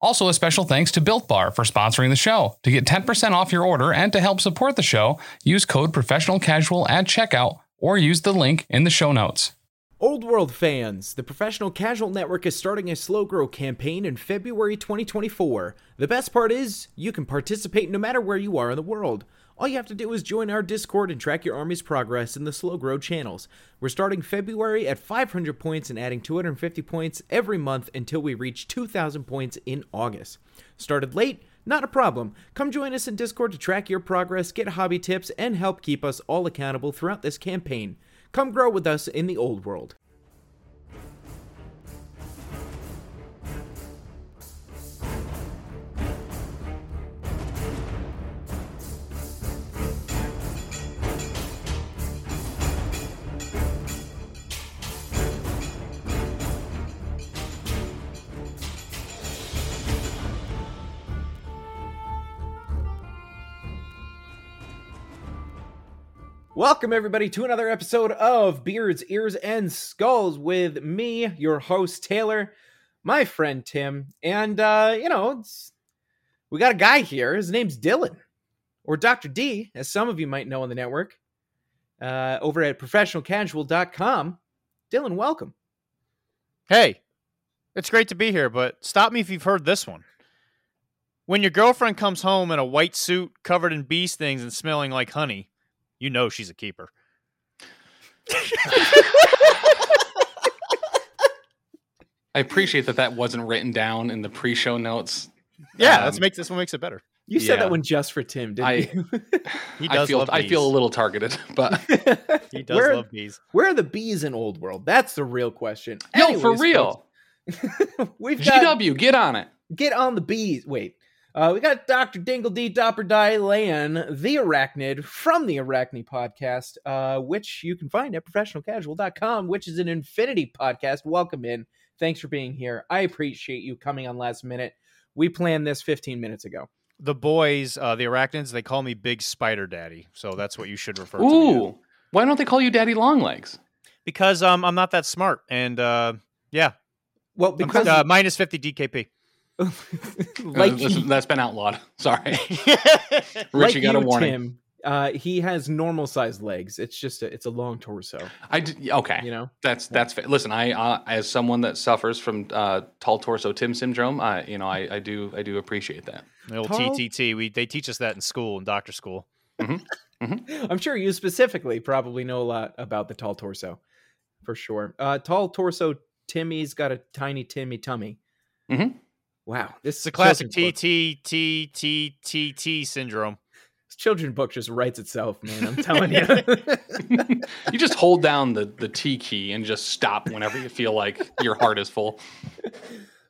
Also, a special thanks to Built Bar for sponsoring the show. To get 10% off your order and to help support the show, use code professional casual at checkout or use the link in the show notes. Old World fans, the Professional Casual Network is starting a slow grow campaign in February 2024. The best part is, you can participate no matter where you are in the world. All you have to do is join our Discord and track your army's progress in the slow grow channels. We're starting February at 500 points and adding 250 points every month until we reach 2,000 points in August. Started late? Not a problem. Come join us in Discord to track your progress, get hobby tips, and help keep us all accountable throughout this campaign. Come grow with us in the old world. Welcome, everybody, to another episode of Beards, Ears, and Skulls with me, your host, Taylor, my friend, Tim. And, uh, you know, we got a guy here. His name's Dylan, or Dr. D, as some of you might know on the network, uh, over at professionalcasual.com. Dylan, welcome. Hey, it's great to be here, but stop me if you've heard this one. When your girlfriend comes home in a white suit covered in bee stings and smelling like honey, you know she's a keeper. I appreciate that that wasn't written down in the pre-show notes. Yeah, Um, that's makes this one makes it better. You said Yeah. that one just for Tim, didn't I- you? He I does feel love I feel a little targeted, but He does Where- love bees. Where are the bees in Old World? That's the real question. no, for real. folks, we've got GW, get on it. get on the bees. Wait. Uh, we got Dr. Dingle D. Dopper Die Lan, the arachnid from the Arachne podcast, uh, which you can find at professionalcasual.com, which is an infinity podcast. Welcome in. Thanks for being here. I appreciate you coming on last minute. We planned this 15 minutes ago. The boys, uh, the arachnids, they call me Big Spider Daddy, so that's what you should refer to. Ooh, why don't they call you Daddy Longlegs? Because um, I'm not that smart, and uh, yeah, Well, because uh, minus 50 DKP. Like, Uh, this- that's been outlawed. Sorry, like Richie got a you, warning. Tim, uh, he has normal sized legs. It's just a, it's a long torso, I d- okay. you know? That's that's fair. Listen, I uh, as someone that suffers from uh, tall torso Tim syndrome, I you know I, I do I do appreciate that. The old Tall- TTT. We they teach us that in school, in doctor school. I'm sure you specifically probably know a lot about the tall torso, for sure. Uh, tall torso Timmy's got a tiny Timmy tummy. Mhm. Wow, this is a classic children's book- TTTTT syndrome. This children's book just writes itself, man. I'm telling you. You just hold down the the T key and just stop whenever you feel like your heart is full.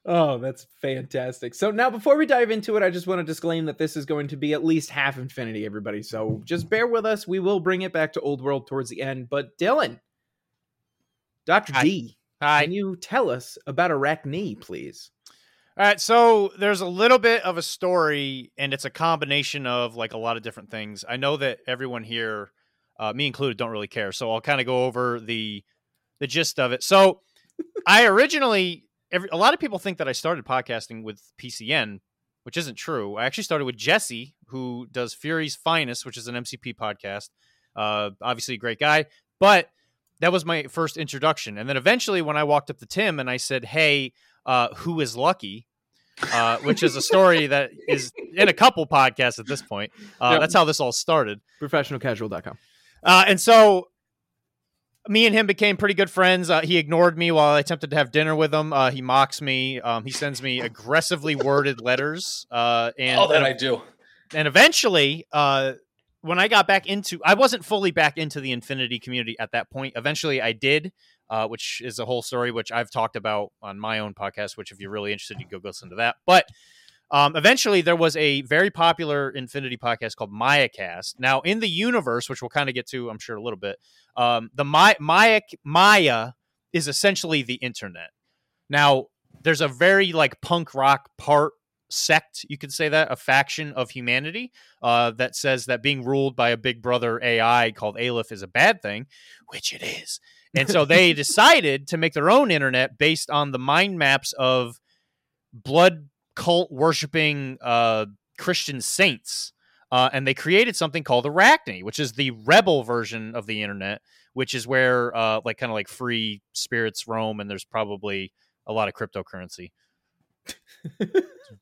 oh, that's fantastic. So now, before we dive into it, I just want to disclaim that this is going to be at least half Infinity, everybody. So just bear with us. We will bring it back to Old World towards the end. But Dylan, Doctor Hi. D, Hi. can you tell us about Arachne, please? All right, so there's a little bit of a story, and it's a combination of like a lot of different things. I know that everyone here, uh, me included, don't really care, so I'll kind of go over the the gist of it. So, I originally, every, a lot of people think that I started podcasting with PCN, which isn't true. I actually started with Jesse, who does Fury's Finest, which is an MCP podcast. Uh, obviously, a great guy, but that was my first introduction. And then eventually, when I walked up to Tim and I said, "Hey," uh, who is lucky, uh, which is a story that is in a couple podcasts at this point. Uh, Yep. That's how this all started. Professionalcasual.com. Uh, and so me and him became pretty good friends. Uh, he ignored me while I attempted to have dinner with him. Uh, he mocks me. Um, he sends me aggressively worded letters. Uh, and oh, that I do. And eventually, uh, when I got back into, I wasn't fully back into the Infinity community at that point. Eventually, I did, uh, which is a whole story which I've talked about on my own podcast. Which, if you're really interested, you go listen to that. But um, eventually, there was a very popular Infinity podcast called MayaCast. Now, in the universe, which we'll kind of get to, I'm sure, a little bit, um, the Maya, Maya Maya is essentially the internet. Now, there's a very like punk rock part sect, you could say that, a faction of humanity uh, that says that being ruled by a big brother AI called Aleph is a bad thing, which it is. And so they decided to make their own internet based on the mind maps of blood cult worshiping uh, Christian saints. Uh, and they created something called Arachne, which is the rebel version of the internet, which is where uh, like kind of like free spirits roam, and there's probably a lot of cryptocurrency.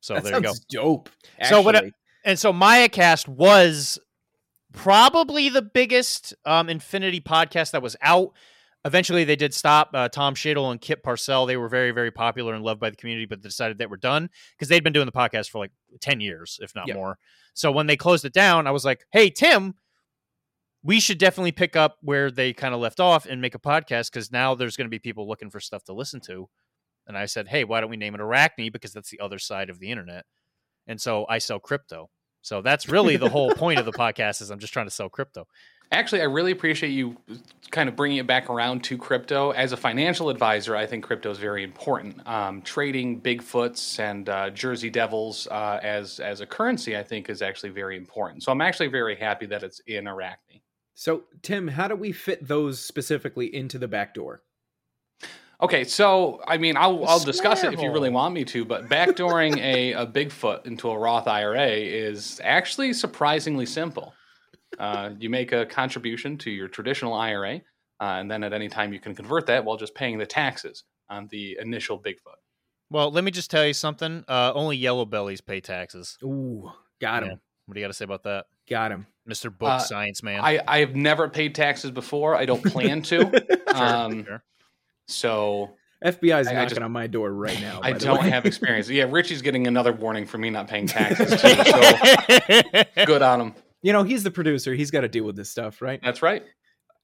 so there you go. Dope. Actually. So what? And so MayaCast was probably the biggest um, Infinity podcast that was out. Eventually, they did stop. Uh, Tom Shadle and Kip Parcell, they were very, very popular and loved by the community, but they decided they were done because they'd been doing the podcast for like 10 years, if not more. So when they closed it down, I was like, hey, Tim, we should definitely pick up where they kind of left off and make a podcast because now there's going to be people looking for stuff to listen to. And I said, hey, why don't we name it Arachne? Because that's the other side of the internet. And so I sell crypto. So that's really the whole point of the podcast is I'm just trying to sell crypto. Actually, I really appreciate you kind of bringing it back around to crypto. As a financial advisor, I think crypto is very important. Um, trading Bigfoots and uh, Jersey Devils uh, as as a currency, I think, is actually very important. So I'm actually very happy that it's in Arachne. So, Tim, how do we fit those specifically into the back door? Okay, so I mean, I'll, I'll discuss it if you really want me to, but backdooring a, a Bigfoot into a Roth IRA is actually surprisingly simple. Uh, you make a contribution to your traditional IRA, uh, and then at any time you can convert that while just paying the taxes on the initial Bigfoot. Well, let me just tell you something. Uh, only yellow bellies pay taxes. Ooh, got him. Yeah. What do you got to say about that? Got him, Mister Book uh, Science Man. I I have never paid taxes before. I don't plan to. um, sure. So FBI is knocking just, on my door right now. I don't have experience. Yeah, Richie's getting another warning for me not paying taxes too. So good on him. You know, he's the producer. He's got to deal with this stuff, right? That's right.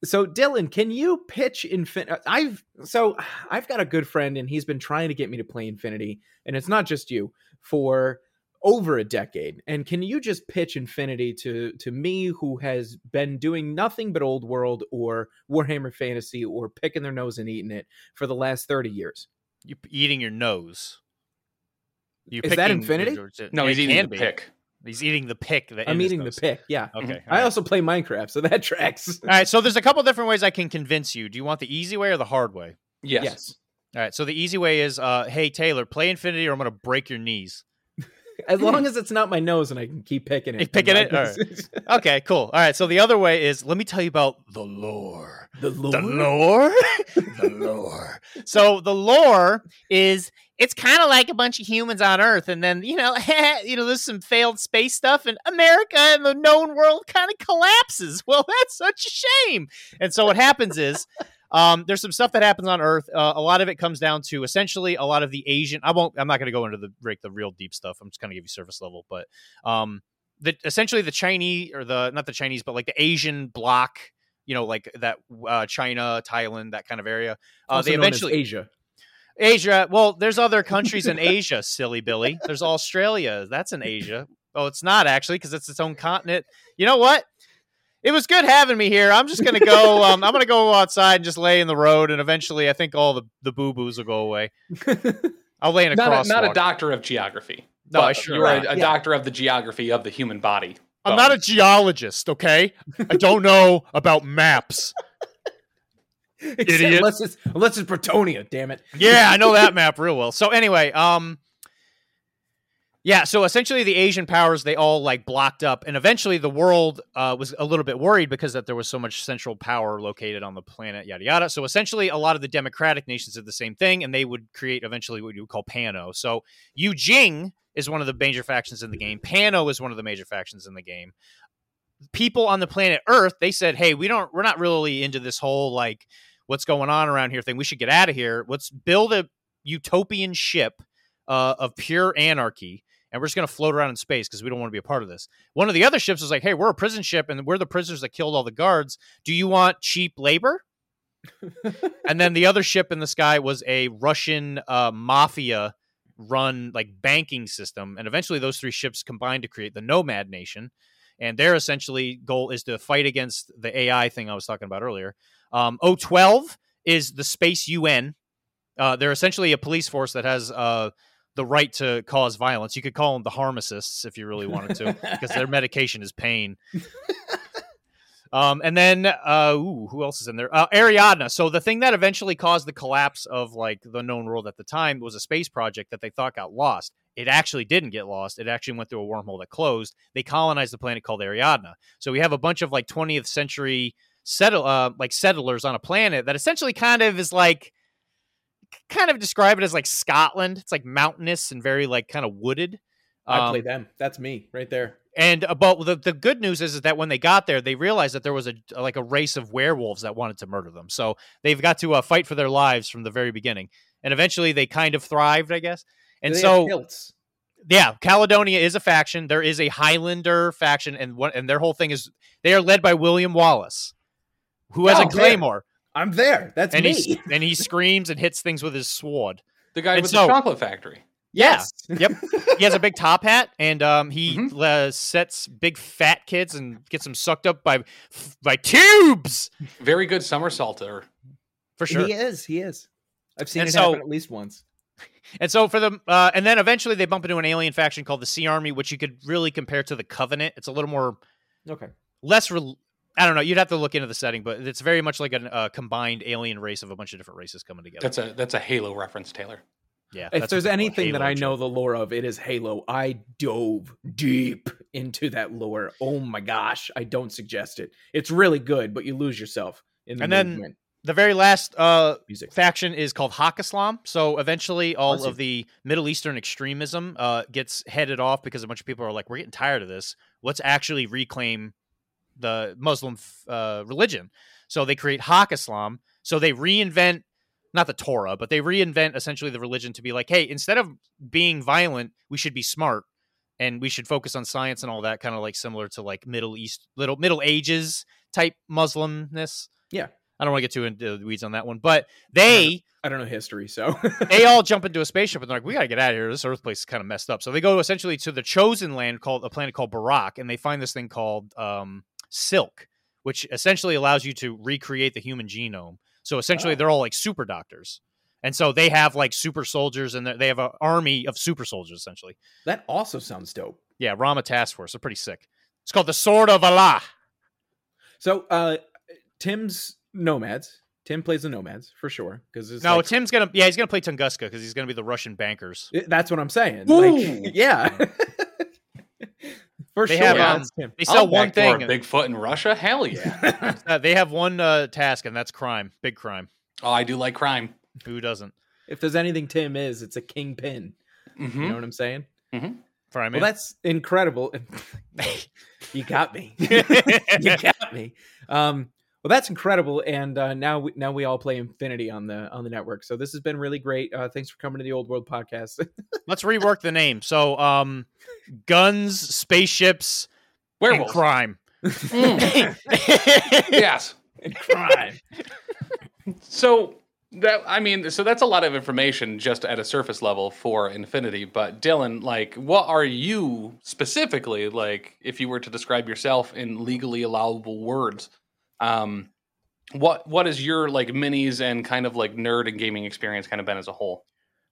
So Dylan, can you pitch Infinity? Uh, I've so I've got a good friend, and he's been trying to get me to play Infinity, and it's not just you for over a decade. And can you just pitch Infinity to to me who has been doing nothing but old world or Warhammer Fantasy or picking their nose and eating it for the last 30 years? You eating your nose. You Is that Infinity? no, he's eating the pick. He's eating the pick. I'm eating the pick. Yeah. Okay. Mm-hmm. I right. also play Minecraft, so that tracks. all right. So there's a couple different ways I can convince you. Do you want the easy way or the hard way? Yes. Yes. All right. So the easy way is, uh, hey Taylor, play Infinity, or I'm going to break your knees. As long as it's not my nose and I can keep picking it. Picking it? Right. okay, cool. All right. So the other way is let me tell you about the lore. The lore. The lore. the lore. So the lore is it's kind of like a bunch of humans on Earth, and then you know, you know, there's some failed space stuff, and America and the known world kind of collapses. Well, that's such a shame. And so what happens is um, there's some stuff that happens on Earth. Uh, a lot of it comes down to essentially a lot of the Asian. I won't. I'm not going to go into the the real deep stuff. I'm just going to give you surface level, but um, the essentially the Chinese or the not the Chinese, but like the Asian block. You know, like that uh, China, Thailand, that kind of area. Uh, they eventually Asia. Asia. Well, there's other countries in Asia, silly Billy. There's Australia. That's in Asia. Oh, it's not actually because it's its own continent. You know what? it was good having me here. I'm just gonna go. Um, I'm gonna go outside and just lay in the road, and eventually, I think all the the boo boos will go away. I'll lay in a not A, not a doctor of geography. No, I sure you're a, a yeah. doctor of the geography of the human body. I'm not a geologist. Okay, I don't know about maps. Idiot. Unless it's unless it's Bretonnia. Damn it. Yeah, I know that map real well. So anyway, um, yeah, so essentially the Asian powers they all like blocked up, and eventually the world uh, was a little bit worried because that there was so much central power located on the planet, yada yada. So essentially, a lot of the democratic nations did the same thing, and they would create eventually what you would call Pano. So Yu Jing is one of the major factions in the game. Pano is one of the major factions in the game. People on the planet Earth they said, "Hey, we don't, we're not really into this whole like." What's going on around here thing. We should get out of here. Let's build a utopian ship uh, of pure anarchy and we're just going to float around in space because we don't want to be a part of this. One of the other ships was like, "Hey, we're a prison ship, and we're the prisoners that killed all the guards. Do you want cheap labor?" and then the other ship in the sky was a Russian uh, mafia run like banking system, and eventually those three ships combined to create the Nomad Nation. And their essentially goal is to fight against the AI thing I was talking about earlier. Um, O12 is the Space UN. Uh, they're essentially a police force that has uh, the right to cause violence. You could call them the pharmacists if you really wanted to, because their medication is pain. Um, and then, uh, ooh, who else is in there? Uh, Ariadna. So the thing that eventually caused the collapse of like the known world at the time was a space project that they thought got lost. It actually didn't get lost. It actually went through a wormhole that closed. They colonized the planet called Ariadna. So we have a bunch of like 20th century settle, uh, like settlers on a planet that essentially kind of is like kind of describe it as like Scotland. It's like mountainous and very like kind of wooded. Um, I play them. That's me right there. And about the, the good news is, is that when they got there, they realized that there was a like a race of werewolves that wanted to murder them. So they've got to uh, fight for their lives from the very beginning. And eventually, they kind of thrived, I guess. And so, yeah, Caledonia is a faction. There is a Highlander faction, and what and their whole thing is they are led by William Wallace, who has oh, a claymore. I'm there. That's and me. He, and he screams and hits things with his sword. The guy and with so, the chocolate factory. Yes. yep. He has a big top hat, and um, he mm-hmm. uh, sets big fat kids and gets them sucked up by by tubes. Very good somersaulter, for sure. He is. He is. I've seen and it so, happen at least once. And so for them, uh, and then eventually they bump into an alien faction called the Sea Army, which you could really compare to the Covenant. It's a little more okay, less. Re- I don't know. You'd have to look into the setting, but it's very much like a uh, combined alien race of a bunch of different races coming together. That's a that's a Halo reference, Taylor. Yeah. If there's anything that I know the lore of, it is Halo. I dove deep into that lore. Oh my gosh, I don't suggest it. It's really good, but you lose yourself in the and movement. then the very last uh, Music. faction is called Haqqislam. So eventually, all of the Middle Eastern extremism uh, gets headed off because a bunch of people are like, "We're getting tired of this. Let's actually reclaim the Muslim uh, religion." So they create Haqqislam. So they reinvent not the Torah, but they reinvent essentially the religion to be like, hey, instead of being violent, we should be smart and we should focus on science and all that, kind of like similar to like Middle East, little Middle Ages type Muslimness. Yeah. I don't want to get too into the weeds on that one, but they I don't know history, so they all jump into a spaceship and they're like, "We got to get out of here. This Earth place is kind of messed up." So they go essentially to the chosen land called a planet called Bourak, and they find this thing called um, Silk, which essentially allows you to recreate the human genome. So essentially, oh. they're all like super doctors. And so they have like super soldiers and they have an army of super soldiers essentially. That also sounds dope. Yeah, Ramah Task Force. They're pretty sick. It's called the Sword of Allah. So uh Tim's Nomads. Tim plays the Nomads for sure. Because no, like... Tim's gonna yeah he's gonna play Tunguska because he's gonna be the Russian bankers. That's what I'm saying. Like, yeah. For they sure. Have, um, they sell one thing. Bigfoot in Russia? Hell yeah. uh, they have one uh, task, and that's crime. Big crime. Oh, I do like crime. Who doesn't? If there's anything Tim is, it's a kingpin. Mm-hmm. You know what I'm saying? Mm-hmm. Crime. Well, that's incredible. you got me. you got me. Um, well, that's incredible, and uh, now we, now we all play Infinity on the on the network. So this has been really great. Uh, thanks for coming to the Old World podcast. Let's rework the name. So, um, guns, spaceships, werewolves, crime. Mm. yes, and crime. so that I mean, so that's a lot of information just at a surface level for Infinity. But Dylan, like, what are you specifically like? If you were to describe yourself in legally allowable words um, what what is your like minis and kind of like nerd and gaming experience kind of been as a whole?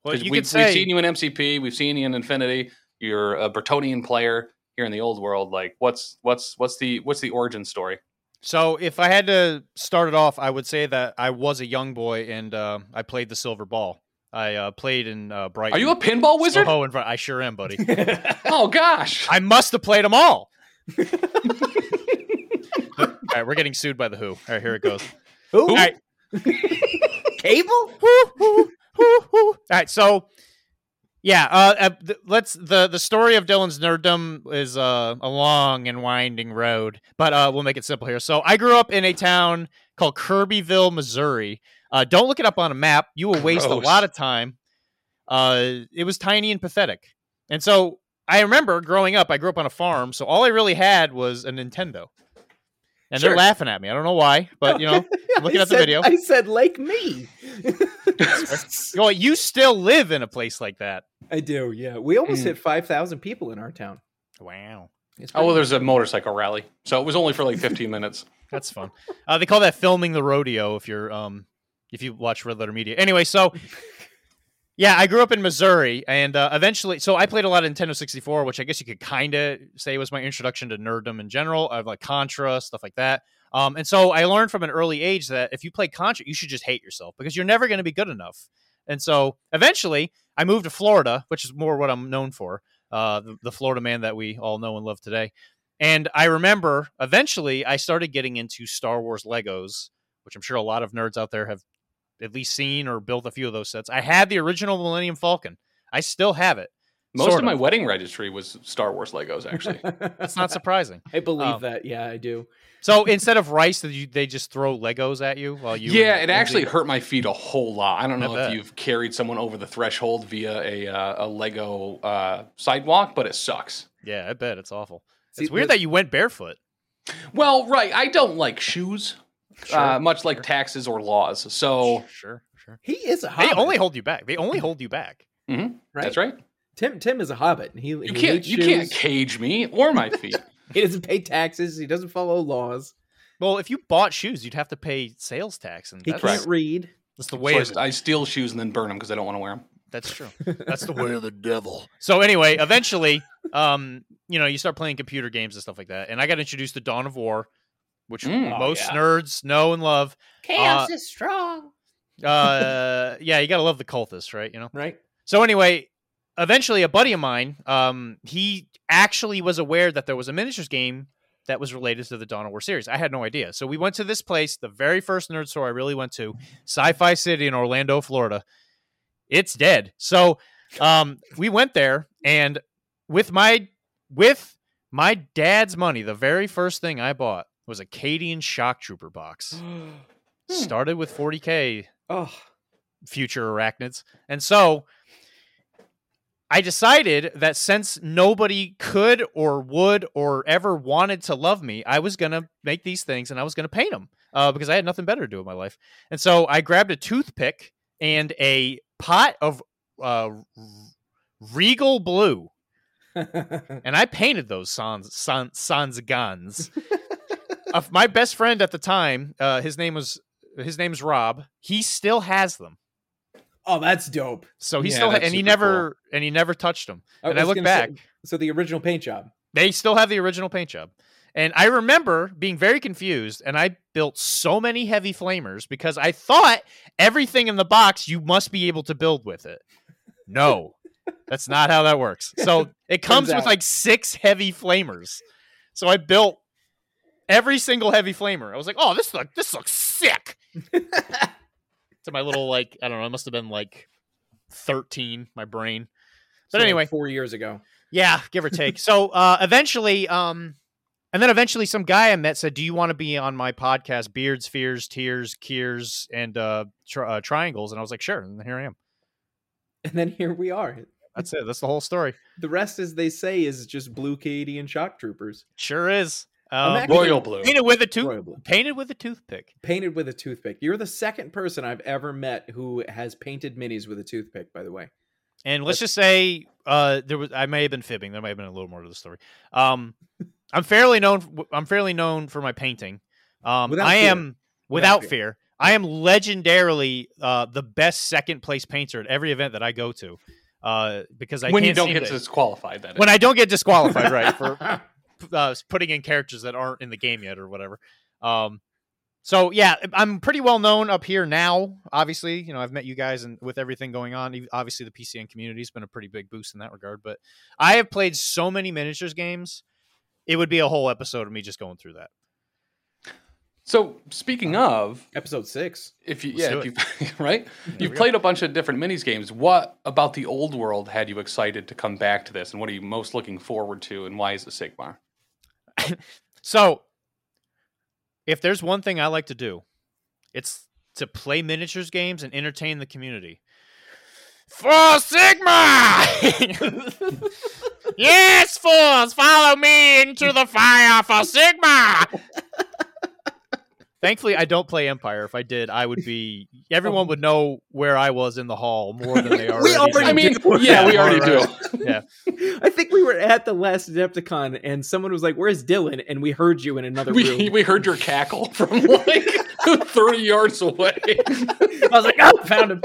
Well, you we've, say... we've seen you in MCP, we've seen you in Infinity. You're a Bretonnian player here in the old world. Like, what's what's what's the what's the origin story? So, if I had to start it off, I would say that I was a young boy and uh, I played the silver ball. I uh, played in uh, Brighton. Are you a pinball wizard? Oh, I sure am, buddy. oh gosh, I must have played them all. All right, we're getting sued by the Who. All right, here it goes. Who? All right. Cable? All right, so yeah, uh, uh let's the the story of Dylan's nerddom is uh, a long and winding road, but uh, we'll make it simple here. So I grew up in a town called Kirbyville, Missouri. Uh, don't look it up on a map. You will waste Gross. a lot of time. Uh, it was tiny and pathetic. And so I remember growing up, I grew up on a farm, so all I really had was a Nintendo. And Sure. they're laughing at me. I don't know why, but you know, looking I at the said- video. I said like me. Go, you still live in a place like that. I do. Yeah, we almost Mm. hit five thousand people in our town. Wow. Oh well, there's a motorcycle rally, so it was only for like 15 minutes. That's fun. Uh, they call that filming the rodeo if you're um if you watch Red Letter Media. Anyway, so yeah, I grew up in Missouri, and uh, eventually, so I played a lot of Nintendo 64, which I guess you could kind of say was my introduction to nerddom in general. I like Contra stuff like that. Um, and so I learned from an early age that if you play Contra, you should just hate yourself because you're never going to be good enough. And so eventually, I moved to Florida, which is more what I'm known for, uh, the, the Florida man that we all know and love today. And I remember eventually I started getting into Star Wars Legos, which I'm sure a lot of nerds out there have at least seen or built a few of those sets. I had the original Millennium Falcon. I still have it. Most Sort of my wedding registry was Star Wars Legos, actually. That's not surprising. I believe um, that. Yeah, I do. So instead of rice, did you, they just throw Legos at you while you? yeah, and it actually Lindsay- hurt my feet a whole lot. I don't know bet. if you've carried someone over the threshold via a uh, a Lego uh, sidewalk, but it sucks. Yeah, I bet it's awful. See, it's weird the- that you went barefoot. Well, right, I don't like shoes, Sure, uh, much like sure. taxes or laws. So sure, sure. He is a hobbit. They only hold you back. They only hold you back. right? that's right. Tim Tim is a hobbit. He You he can't hates you can't cage me or my feet. He doesn't pay taxes. He doesn't follow laws. Well, if you bought shoes, you'd have to pay sales tax, and He that's, can't read. that's the So way. I. I steal shoes and then burn them because I don't want to wear them. That's true. That's the way of the devil. So anyway, eventually, um, you know, you start playing computer games and stuff like that, and I got introduced to Dawn of War, which Mm. Oh, most yeah. nerds know and love. Chaos Uh, is strong. Uh, yeah, you gotta love the cultists, right? You know. Right. So anyway, eventually, a buddy of mine, um, he actually was aware that there was a miniatures game that was related to the Dawn of War series. I had no idea. So we went to this place, the very first nerd store I really went to, Sci-Fi City in Orlando, Florida. It's dead. So um, we went there, and with my with my dad's money, the very first thing I bought was a Cadian Shock Trooper box. Started with 40k oh, future arachnids. And so I decided that since nobody could or would or ever wanted to love me, I was going to make these things and I was going to paint them uh, because I had nothing better to do with my life. And so I grabbed a toothpick and a pot of uh, Regal Blue and I painted those sans, sans, Sanzagans. uh, my best friend at the time, uh, his name was his name's Rob. He still has them. oh, that's dope. So he Yeah, still ha- and he super never and he never touched them. and I look gonna say- back, so the original paint job. they still have the original paint job. And I remember being very confused, and I built so many heavy flamers because I thought everything in the box you must be able to build with it. No, that's not how that works. So it comes with like six heavy flamers. So I built every single heavy flamer. I was like, oh, this look this looks sick. to my little like I don't know, it must have been like thirteen, my brain. But So, like, anyway, four years ago. yeah, give or take. so uh, eventually, um, and then eventually, some guy I met said, "Do you want to be on my podcast, Beards, Fears, Tears, Kiers, and uh, tri- uh, Triangles?" And I was like, "Sure." And here I am. And then here we are. That's it. That's the whole story. The rest, as they say, is just blue Canadian shock troopers. Sure is. I'm Um, Royal blue. painted with a tooth. Royal blue. Painted with a toothpick. Painted with a toothpick. You're the second person I've ever met who has painted minis with a toothpick, by the way. And let's just say, uh, there was I may have been fibbing. There may have been a little more to the story. Um, I'm fairly known. I'm fairly known for my painting. Um, Without I fear. am without, fear. fear. I am legendarily uh, the best second place painter at every event that I go to. Uh, because I when you can't don't get to- disqualified, that is. when I don't get disqualified, right, for uh, putting in characters that aren't in the game yet or whatever. Um, so yeah, I'm pretty well known up here now. Obviously, you know, I've met you guys and with everything going on, obviously the PCN community has been a pretty big boost in that regard. But I have played so many miniatures games, it would be a whole episode of me just going through that. so speaking of, Episode six. if you yeah, if you, right, we you've go. played a bunch of different minis games. What about the old world had you excited to come back to this, and what are you most looking forward to, and why is it Sigmar? So, if there's one thing I like to do, It's to play miniatures games and entertain the community. For Sigmar! yes, fools, follow me into the fire for Sigmar! Thankfully, I don't play Empire. If I did, I would be. Everyone would know where I was in the hall more than they already. already do. I mean, do. yeah, we already do. Yeah. I think we were at the last Adepticon and someone was like, Where's Dylan? And we heard you in another We, room. we heard your cackle from like 30 yards away. I was like, Oh, found him.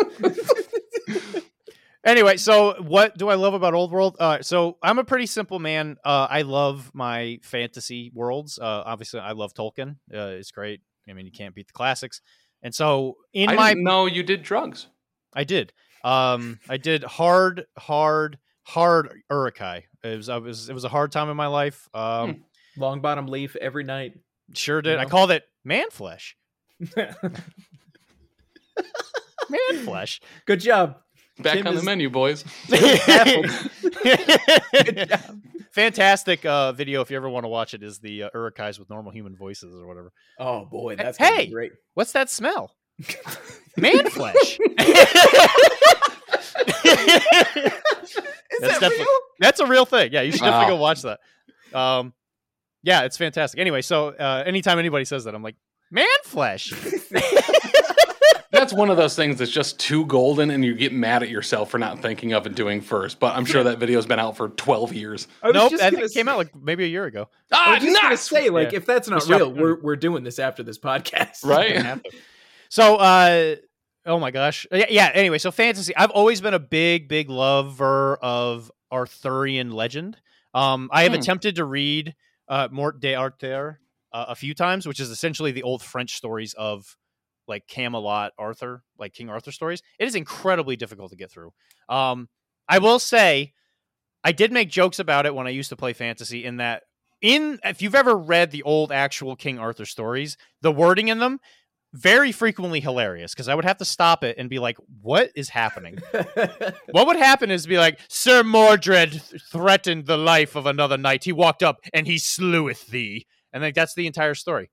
Anyway, so what do I love about Old World? Uh, so I'm a pretty simple man. Uh, I love my fantasy worlds. Uh, obviously, I love Tolkien. Uh, it's great. I mean, you can't beat the classics. And so in I my, didn't you did drugs. I did. Um, I did hard, hard, hard Uruk-hai. It was, I was, it was a hard time in my life. Um, Long bottom leaf every night. sure did. I called it man flesh. Man flesh. Good job. Back Tim on the menu, boys. Fantastic uh, video if you ever want to watch it is the uh, Uruk-hais with normal human voices or whatever. Oh boy, that's Hey! be great. What's that smell? Man flesh. Is That's that real? That's a real thing. Yeah, you should definitely Wow. go watch that. Um, yeah, it's fantastic. Anyway, so uh, anytime anybody says that, I'm like, man flesh. That's one of those things that's just too golden, and you get mad at yourself for not thinking of and doing first. But I'm sure that video's been out for 12 years. I was nope, just I gonna think it came out like maybe a year ago. I Ah, was just gonna say, like, Yeah. if that's not real, we're we're doing this after this podcast, Right? Gonna have to. So, uh, oh my gosh, yeah, yeah. Anyway, so fantasy. I've always been a big, big lover of Arthurian legend. Um, I have Hmm. attempted to read uh, Mort de Arthur uh, a few times, which is essentially the old French stories of like Camelot Arthur, like King Arthur stories. It is incredibly difficult to get through. Um, I will say, I did make jokes about it when I used to play fantasy. In that, in if you've ever read the old actual King Arthur stories, the wording in them very frequently hilarious because I would have to stop it and be like, "What is happening?" what would happen is be like, Sir Mordred th- threatened the life of another knight. He walked up and he sleweth thee. And like that's the entire story.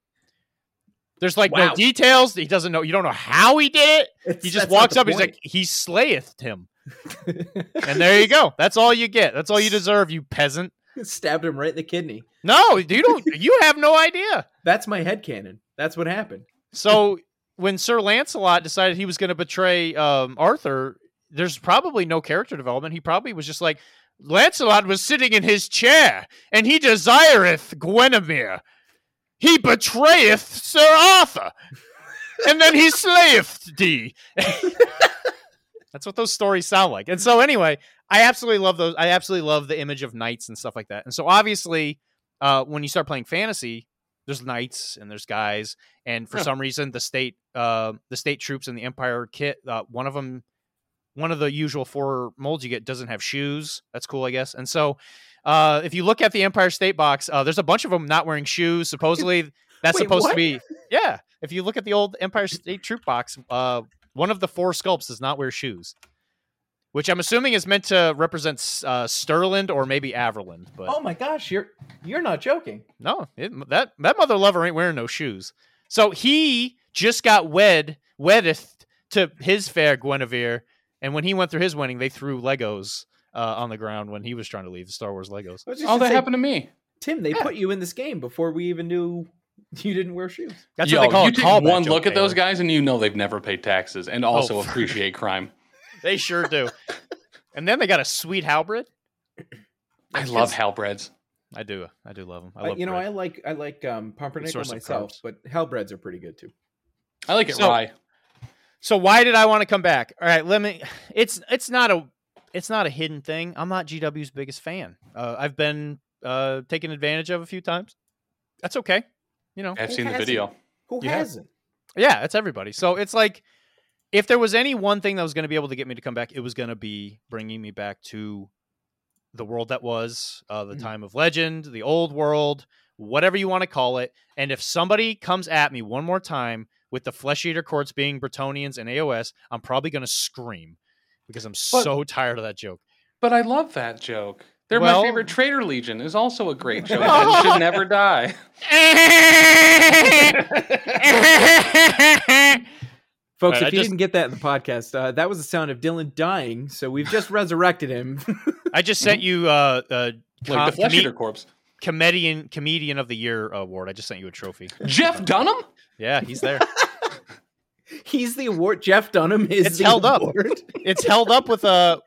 There's like Wow. no details. He doesn't know. You don't know how he did it. It's- He just walks up. He's like, he slayeth him. And there you go. That's all you get. That's all you deserve, you peasant. stabbed him right in the kidney. No, you don't. You have no idea. That's my head canon. That's what happened. So when Sir Lancelot decided he was going to betray um, Arthur, there's probably no character development. He probably was just like, Lancelot was sitting in his chair, and he desireth Guinevere. He betrayeth Sir Arthur, and then he slayeth thee. That's what those stories sound like. And so, anyway, I absolutely love those. I absolutely love the image of knights and stuff like that. And so, obviously, uh, when you start playing fantasy, there's knights and there's guys, and for Yeah. some reason, the state, uh, the state troops in the Empire kit, uh, one of them, one of the usual four molds you get doesn't have shoes. That's cool, I guess. And so, uh, if you look at the Empire State box, uh, there's a bunch of them not wearing shoes. Supposedly, that's Wait, supposed what? to be yeah. If you look at the old Empire State Troop box, uh, one of the four sculpts does not wear shoes, which I'm assuming is meant to represent uh, Stirland or maybe Averland. But Oh my gosh, you're you're not joking. no, it, that that mother lover ain't wearing no shoes. So he just got wed, weddeth to his fair Guinevere, and when he went through his wedding, they threw Legos uh, on the ground when he was trying to leave the Star Wars Legos. I was just Oh, gonna that say, happened to me. Tim, they Yeah. put you in this game before we even knew you didn't wear shoes. That's Yo, what they call you a take one look at those guys, and you know they've never paid taxes and also Oh. appreciate crime. They sure do. and then they got a sweet halberd. I love halbreds. I do. I do love them. I Uh, you know, bread. I like I like um, pumpernickel myself, but hellbreads are pretty good too. I like it So- rye. So why did I want to come back? All right, let me. It's it's not a it's not a hidden thing. I'm not GW's biggest fan. Uh, I've been uh, taken advantage of a few times. That's okay. You know, I've Who seen the hasn't? video. Who You have- hasn't? yeah, it's everybody. So it's like if there was any one thing that was going to be able to get me to come back, it was going to be bringing me back to the world that was uh, the Mhm. time of legend, the old world, whatever you want to call it. And if somebody comes at me one more time with the flesh eater courts being Bretonnians and AOS, I'm probably going to scream because I'm so tired of that joke. But I love that joke. They're Well- my favorite. Traitor Legion is also a great joke. It should never die. Folks, Right, I if you just- didn't get that in the podcast, uh, that was the sound of Dylan dying. So we've just resurrected him. I just sent you uh, uh Like com- the Flesh come- Eater Corpse. comedian comedian of the year award. I just sent you a trophy. Jeff Dunham? Yeah, he's there. He's the award. Jeff Dunham is It's the held up. it's held up with a.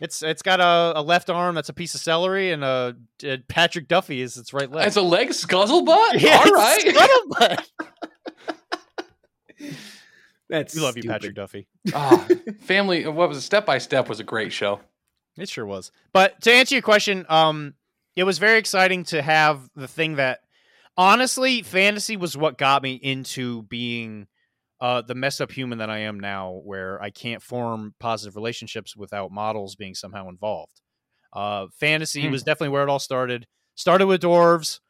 It's it's got a, a left arm that's a piece of celery and a, uh Patrick Duffy is its right leg. It's a leg scuzzlebutt? Yes, All right. scuttlebutt. That's We love you. Patrick Duffy. Oh, family, what was it? Step by Step was a great show. It sure was. But to answer your question, um, it was very exciting to have the thing that honestly, fantasy was what got me into being uh, the messed up human that I am now, where I can't form positive relationships without models being somehow involved. Uh, fantasy Hmm. was definitely where it all started. Started with dwarves,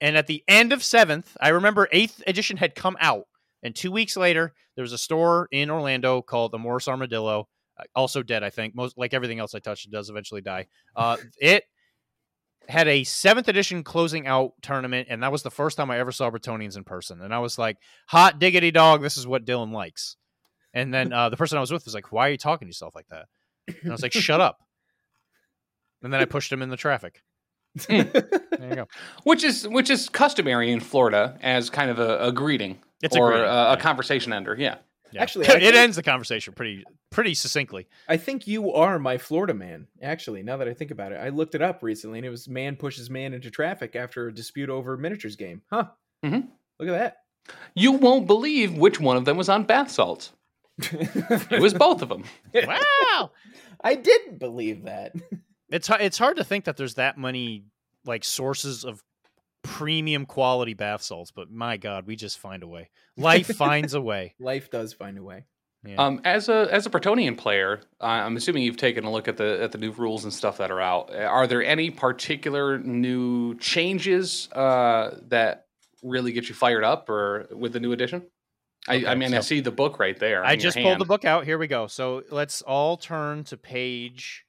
and at the end of seventh, I remember eighth edition had come out, and two weeks later, there was a store in Orlando called the Morris Armadillo uh, also dead. I think most like everything else I touch, it does eventually die. Uh, it had a seventh edition closing out tournament, and that was the first time I ever saw Bretonnians in person. And I was like, "Hot diggity dog, this is what Dylan likes." And then uh, the person I was with was like, "Why are you talking to yourself like that?" And I was like, "Shut up." And then I pushed him in the traffic. there you go. Which is which is customary in Florida as kind of a, a greeting It's a or greeting, a, a conversation ender. Yeah. Yeah. Actually, it think- ends the conversation pretty pretty succinctly. I think you are my Florida man. Actually, now that I think about it, I looked it up recently, and it was man pushes man into traffic after a dispute over a miniatures game. Huh? Mhm. Look at that. You won't believe which one of them was on bath salts. It was both of them. Wow. I didn't believe that. It's it's hard to think that there's that many like sources of premium quality bath salts, but my God, we just find a way. Life finds a way. Life does find a way. Yeah. Um, as a as a Bretonnian player, I'm assuming you've taken a look at the at the new rules and stuff that are out. Are there any particular new changes uh, that really get you fired up, or with the new edition? I, I Okay, mean, I see the book right there. I just pulled the book out. Here we go. So let's all turn to page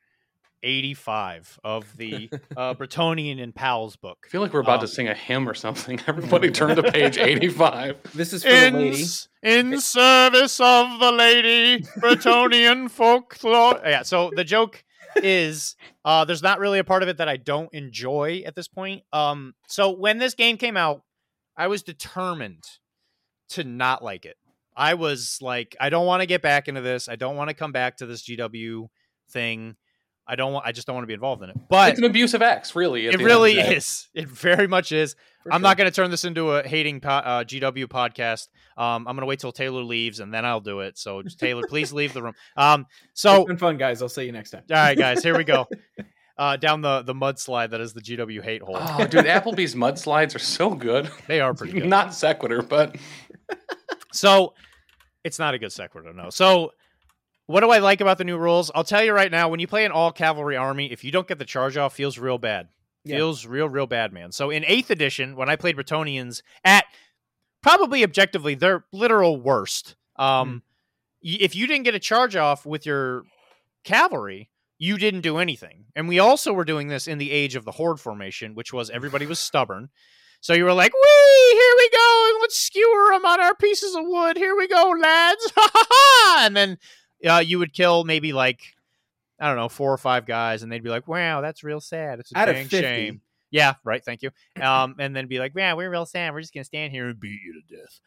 85 of the uh, Bretonnian and Powell's book. I feel like we're about Um, to sing a hymn or something. Everybody turn to page 85. This is for the In, lady. in service of the lady, Bretonnian folklore. Yeah, so the joke is uh, there's not really a part of it that I don't enjoy at this point. Um, so when this game came out, I was determined to not like it. I was like, I don't want to get back into this. I don't want to come back to this GW thing. I don't want. I just don't want to be involved in it. But it's an abuse of X, really. it the end of really is. It very much is. For I'm sure. not going to turn this into a hating po- uh, GW podcast. Um, I'm going to wait till Taylor leaves and then I'll do it. So Taylor, please leave the room. Um, so It's been fun, guys. I'll see you next time. all right, guys, here we go. Uh, down the the mudslide that is the GW hate hole. Oh, dude, Applebee's mudslides are so good. They are pretty good. Not sequitur, but So it's not a good sequitur, no. So what do I like about the new rules? I'll tell you right now, when you play an all cavalry army, if you don't get the charge off, feels real bad. Yeah. Feels real, real bad, man. So in eighth edition, when I played Bretonnians at probably objectively their literal worst, um, y- if you didn't get a charge off with your cavalry, you didn't do anything. And we also were doing this in the age of the horde formation, which was everybody was stubborn. So you were like, "Wee, here we go, let's skewer them on our pieces of wood. Here we go, lads!" Ha ha ha! And then uh, you would kill maybe like I don't know four or five guys, and they'd be like, "Wow, that's real sad. It's a Out dang shame." Yeah, right. Thank you. Um, and then be like, "Man, we're real sad. We're just gonna stand here and beat you to death."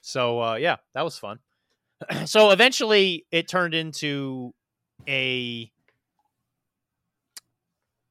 So uh, yeah, that was fun. so eventually, it turned into a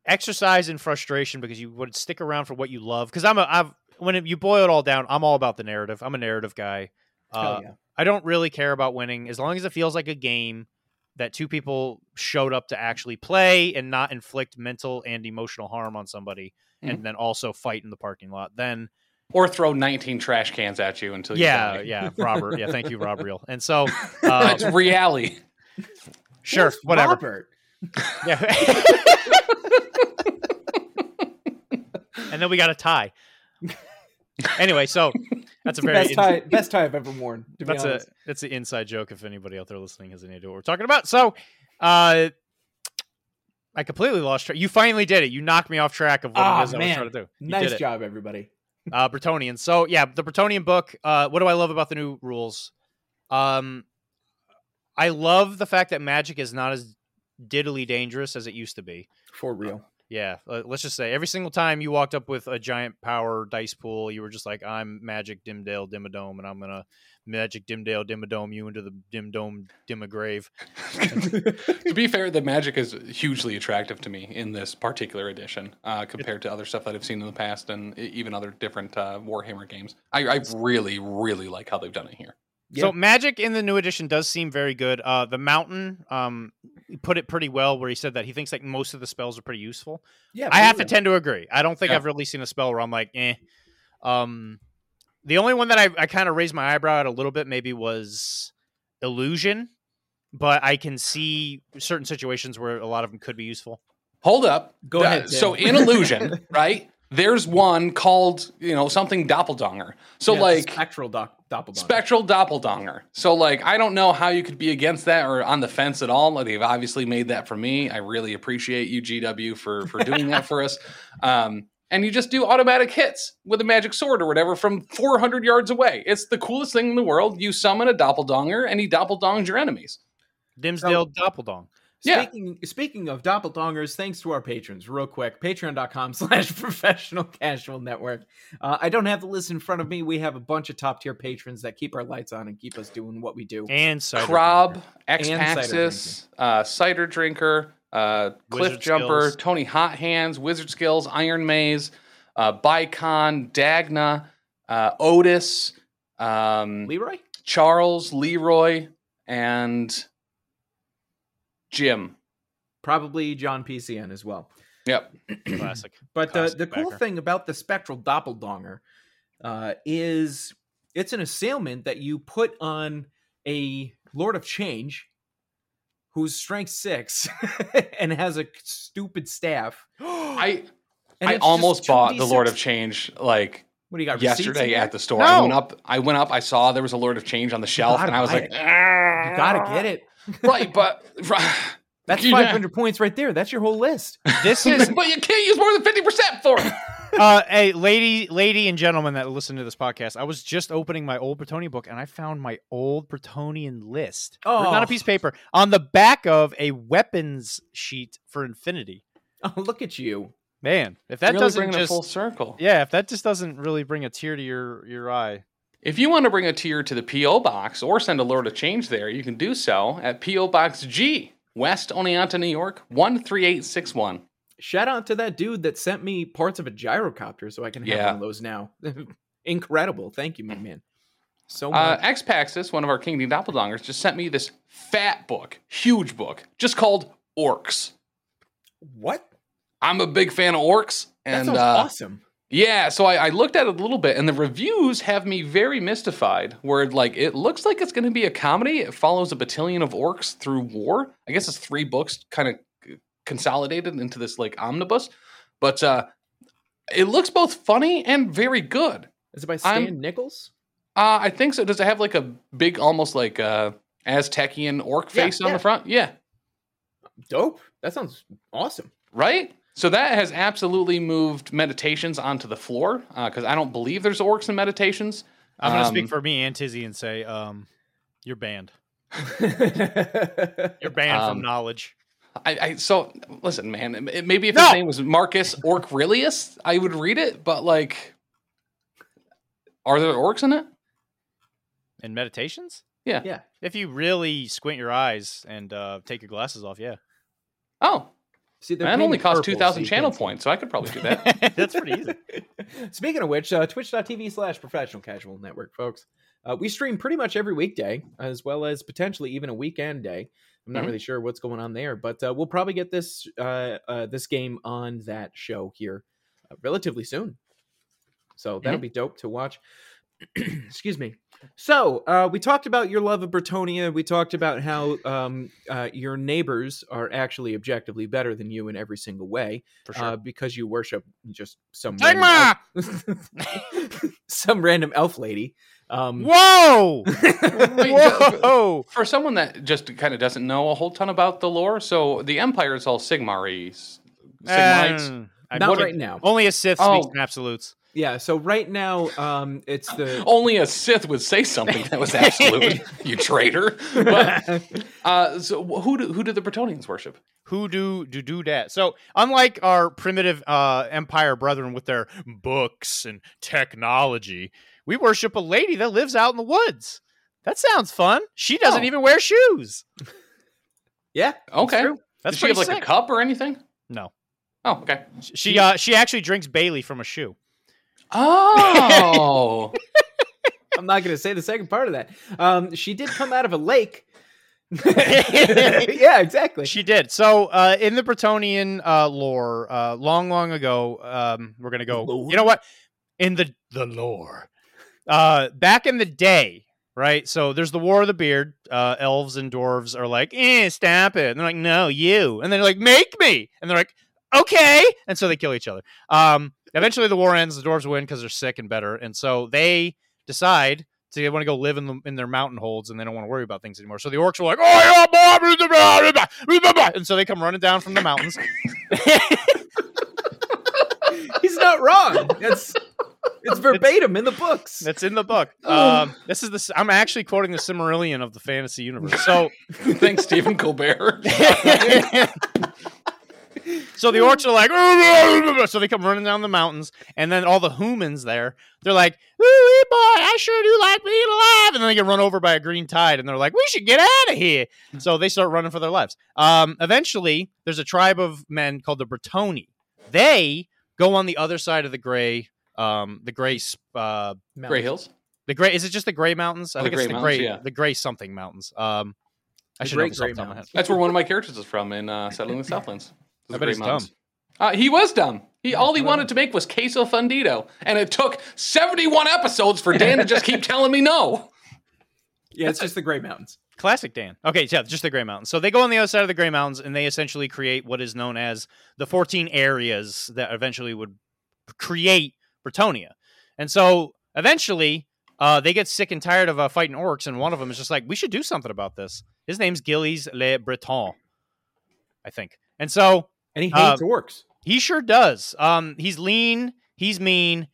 exercise in frustration because you would stick around for what you love. Because I'm a, I've when it, you boil it all down, I'm all about the narrative. I'm a narrative guy. Uh, yeah. I don't really care about winning as long as it feels like a game that two people showed up to actually play and not inflict mental and emotional harm on somebody, and then also fight in the parking lot. Then or throw 19 trash cans at you until you yeah, die. yeah, Robert. Yeah, thank you, Rob Real. And so uh, It's reality. sure, Yes, whatever. Robert. Yeah. and then we got a tie. Anyway, so that's a very Best in- tie, best tie I've ever worn. To that's be a that's an inside joke if anybody out there listening has any idea what we're talking about. So, uh, I completely lost track. You finally did it. You knocked me off track of what Ah, it is I was trying to do. You nice did it. job, everybody. uh Bretonnian. So yeah, the Bretonnian book. Uh, what do I love about the new rules? Um, I love the fact that magic is not as diddly dangerous as it used to be. For real. Yeah, uh, let's just say every single time you walked up with a giant power dice pool, you were just like, "I'm Magic Dimdale Dimmadome, and I'm gonna Magic Dimdale Dimmadome you into the Dimdome Dimmagrave." to be fair, the magic is hugely attractive to me in this particular edition uh, compared to other stuff that I've seen in the past and even other different uh, Warhammer games. I, I really, really like how they've done it here. Yeah. So magic in the new edition does seem very good. Uh, the mountain, um, put it pretty well, where he said that he thinks like most of the spells are pretty useful. Yeah, I for have to tend to agree. I don't think Yeah. I've really seen a spell where I'm like, eh. Um, the only one that I, I kind of raised my eyebrow at a little bit maybe was illusion, but I can see certain situations where a lot of them could be useful. Hold up. Go The- ahead, Tim. So in Illusion, right? There's one called, you know, something doppelganger. So Yeah, like spectral doc- doppelganger. Spectral doppelganger. So like I don't know how you could be against that or on the fence at all. Like they've obviously made that for me. I really appreciate you, GW, for for doing that for us. Um, and you just do automatic hits with a magic sword or whatever from 400 yards away. It's the coolest thing in the world. You summon a doppelganger and he doppeldongs your enemies. Dimsdale Doppeldong. Yeah. Speaking speaking of doppelgangers, thanks to our patrons, real quick, patreon.com slash professional casual network. Uh, I don't have the list in front of me. We have a bunch of top tier patrons that keep our lights on and keep us doing what we do. And cider Krob. X And cider Paxis, uh, Cider Drinker, uh, Cliff Wizard Jumper, Skills. Tony Hot Hands, Wizard Skills, Iron Maze, uh, Bicon, Dagna, uh, Otis, um, Leroy? Charles, Leroy, and Jim. Probably John PCN as well. Yep. Classic. But the, Classic the cool backer. thing about the spectral doppelganger uh, is it's an assailant that you put on a Lord of Change who's strength six and has a stupid staff. I And I almost bought the Lord of Change like What do you got? yesterday at the store. I went up. I went up. I saw there was a Lord of Change on the shelf, and I was like, it. You gotta get it. Right, but That's Yeah. 500 points right there. That's your whole list. This is but you can't use more than fifty percent for it. uh, hey, lady, lady, and gentlemen that listen to this podcast. I was just opening my old Bretonnian book, and I found my old Bretonnian list, Oh, on Oh. a piece of paper, on the back of a weapons sheet for Infinity. Oh, look at you. Man, if that really doesn't bring it just full circle. yeah, if that just doesn't really bring a tear to your your eye. If you want to bring a tier to the PO box or send a Lord of Change there, you can do so at PO Box G, West Oneonta, New York one three eight six one. Shout out to that dude that sent me parts of a gyrocopter so I can have Yeah. one of those now. Incredible. Thank you, my man. So Uh, much. X Paxis, one of our King D Doppeldongers, just sent me this fat book, huge book, just called Orcs. what? I'm a big fan of orcs, That and sounds uh, awesome. Yeah, so I, I looked at it a little bit, and the reviews have me very mystified. Where like it looks like it's going to be a comedy. It follows a battalion of orcs through war. I guess it's three books, kind of consolidated into this like omnibus. But uh, it looks both funny and very good. Is it by Stan I'm- Nicholls? Uh, I think so. Does it have like a big, almost like uh, Aztecian orc Yeah, face on yeah. the front? Yeah, Dope. That sounds awesome. right. So that has absolutely moved meditations onto the floor because I don't believe there's orcs in meditations. I'm gonna Um, speak for me and Tizzy and say, um, you're banned. You're You're banned Um, from knowledge. I, I so listen, man. it- it- maybe if No! his name was Marcus Orcrilius, I would read it. But like, are there orcs in it? In meditations, Yeah. Yeah. if you really squint your eyes and uh, take your glasses off, yeah, Oh, See, that only costs purple, two so channel points, so I could probably do that. that's pretty easy. Speaking of which, uh, twitch.tv slash professional casual network, folks. Uh, we stream pretty much every weekday, as well as potentially even a weekend day. I'm not Mhm. really sure what's going on there, but uh, we'll probably get this uh, uh, this game on that show here uh, relatively soon. So that'll be dope to watch. Excuse me. So uh, we talked about your love of Bretonnia. We talked about how um, uh, your neighbors are actually objectively better than you in every single way For sure. uh, because you worship just some Sigmar! random elf- some random elf lady. Um, Whoa! Whoa! For someone that just kind of doesn't know a whole ton about the lore, so the Empire is all Sigmar-y. Sigmarites. Um, I- not what- right now. Only a Sith Oh. speaks in absolutes. Yeah. So right now, um, it's the Only a Sith would say something that was absolute, you traitor. But, uh, so who do, who do the Bretonnians worship? Who do do do that? So unlike our primitive uh, Empire brethren with their books and technology, we worship a lady that lives out in the woods. That sounds fun. She doesn't Oh. even wear shoes. yeah. that's Okay. true. That's Does she have pretty like a cup or anything? No, Oh, okay. she uh she actually drinks Bailey from a shoe. Oh, I'm not going to say the second part of that. Um, she did come out of a lake. yeah, exactly. She did. So uh, in the Bretonnian uh, lore, uh, long, long ago, um, we're gonna go. Lore? You know what? In the the lore, uh, back in the day, right? So there's the War of the Beard. Uh, elves and dwarves are like, "Eh, stop it!" And they're like, "No, you." And they're like, "Make me!" And they're like, "Okay." And so they kill each other. Um, eventually, the war ends. The dwarves win because they're sick and better, and so they decide so they want to go live in the, in their mountain holds and they don't want to worry about things anymore. So the orcs are like, oh yeah, blah, blah, blah, blah, blah, blah," and so they come running down from the mountains. He's not wrong. It's it's verbatim in the books. That's in the book. Um, this is the. I'm actually quoting the Silmarillion of the fantasy universe. So, thanks, Stephen Colbert. so the orcs are like, so they come running down the mountains, and then all the humans there, they're like, "Ooh, boy, I sure do like being alive," and then they get run over by a green tide, and they're like, "We should get out of here." So they start running for their lives. Um, eventually, there's a tribe of men called the Bretoni. They go on the other side of the gray, um, the gray, sp- uh, Gray Hills. The gray is it just the Gray Mountains? I Oh, think the it's the Gray yeah. the Gray something mountains. Um I should know this off the Gray top of my head. That's where one of my characters is from in uh, Settling the Southlands. I bet Great he's Mountains. Uh, he was dumb. He all he wanted to make was queso fundido, and it took seventy-one episodes for Dan to just keep telling me no. yeah, it's just the Gray Mountains. Classic Dan. Okay, yeah, just the Gray Mountains. So they go on the other side of the Gray Mountains and they essentially create what is known as the 14 areas that eventually would create Bretonnia. And so eventually uh, they get sick and tired of uh, fighting orcs, and one of them is just like, we should do something about this. His name's Gilles Le Breton, I think. And so And he Uh, hates orcs. He sure does. Um, he's lean, he's mean,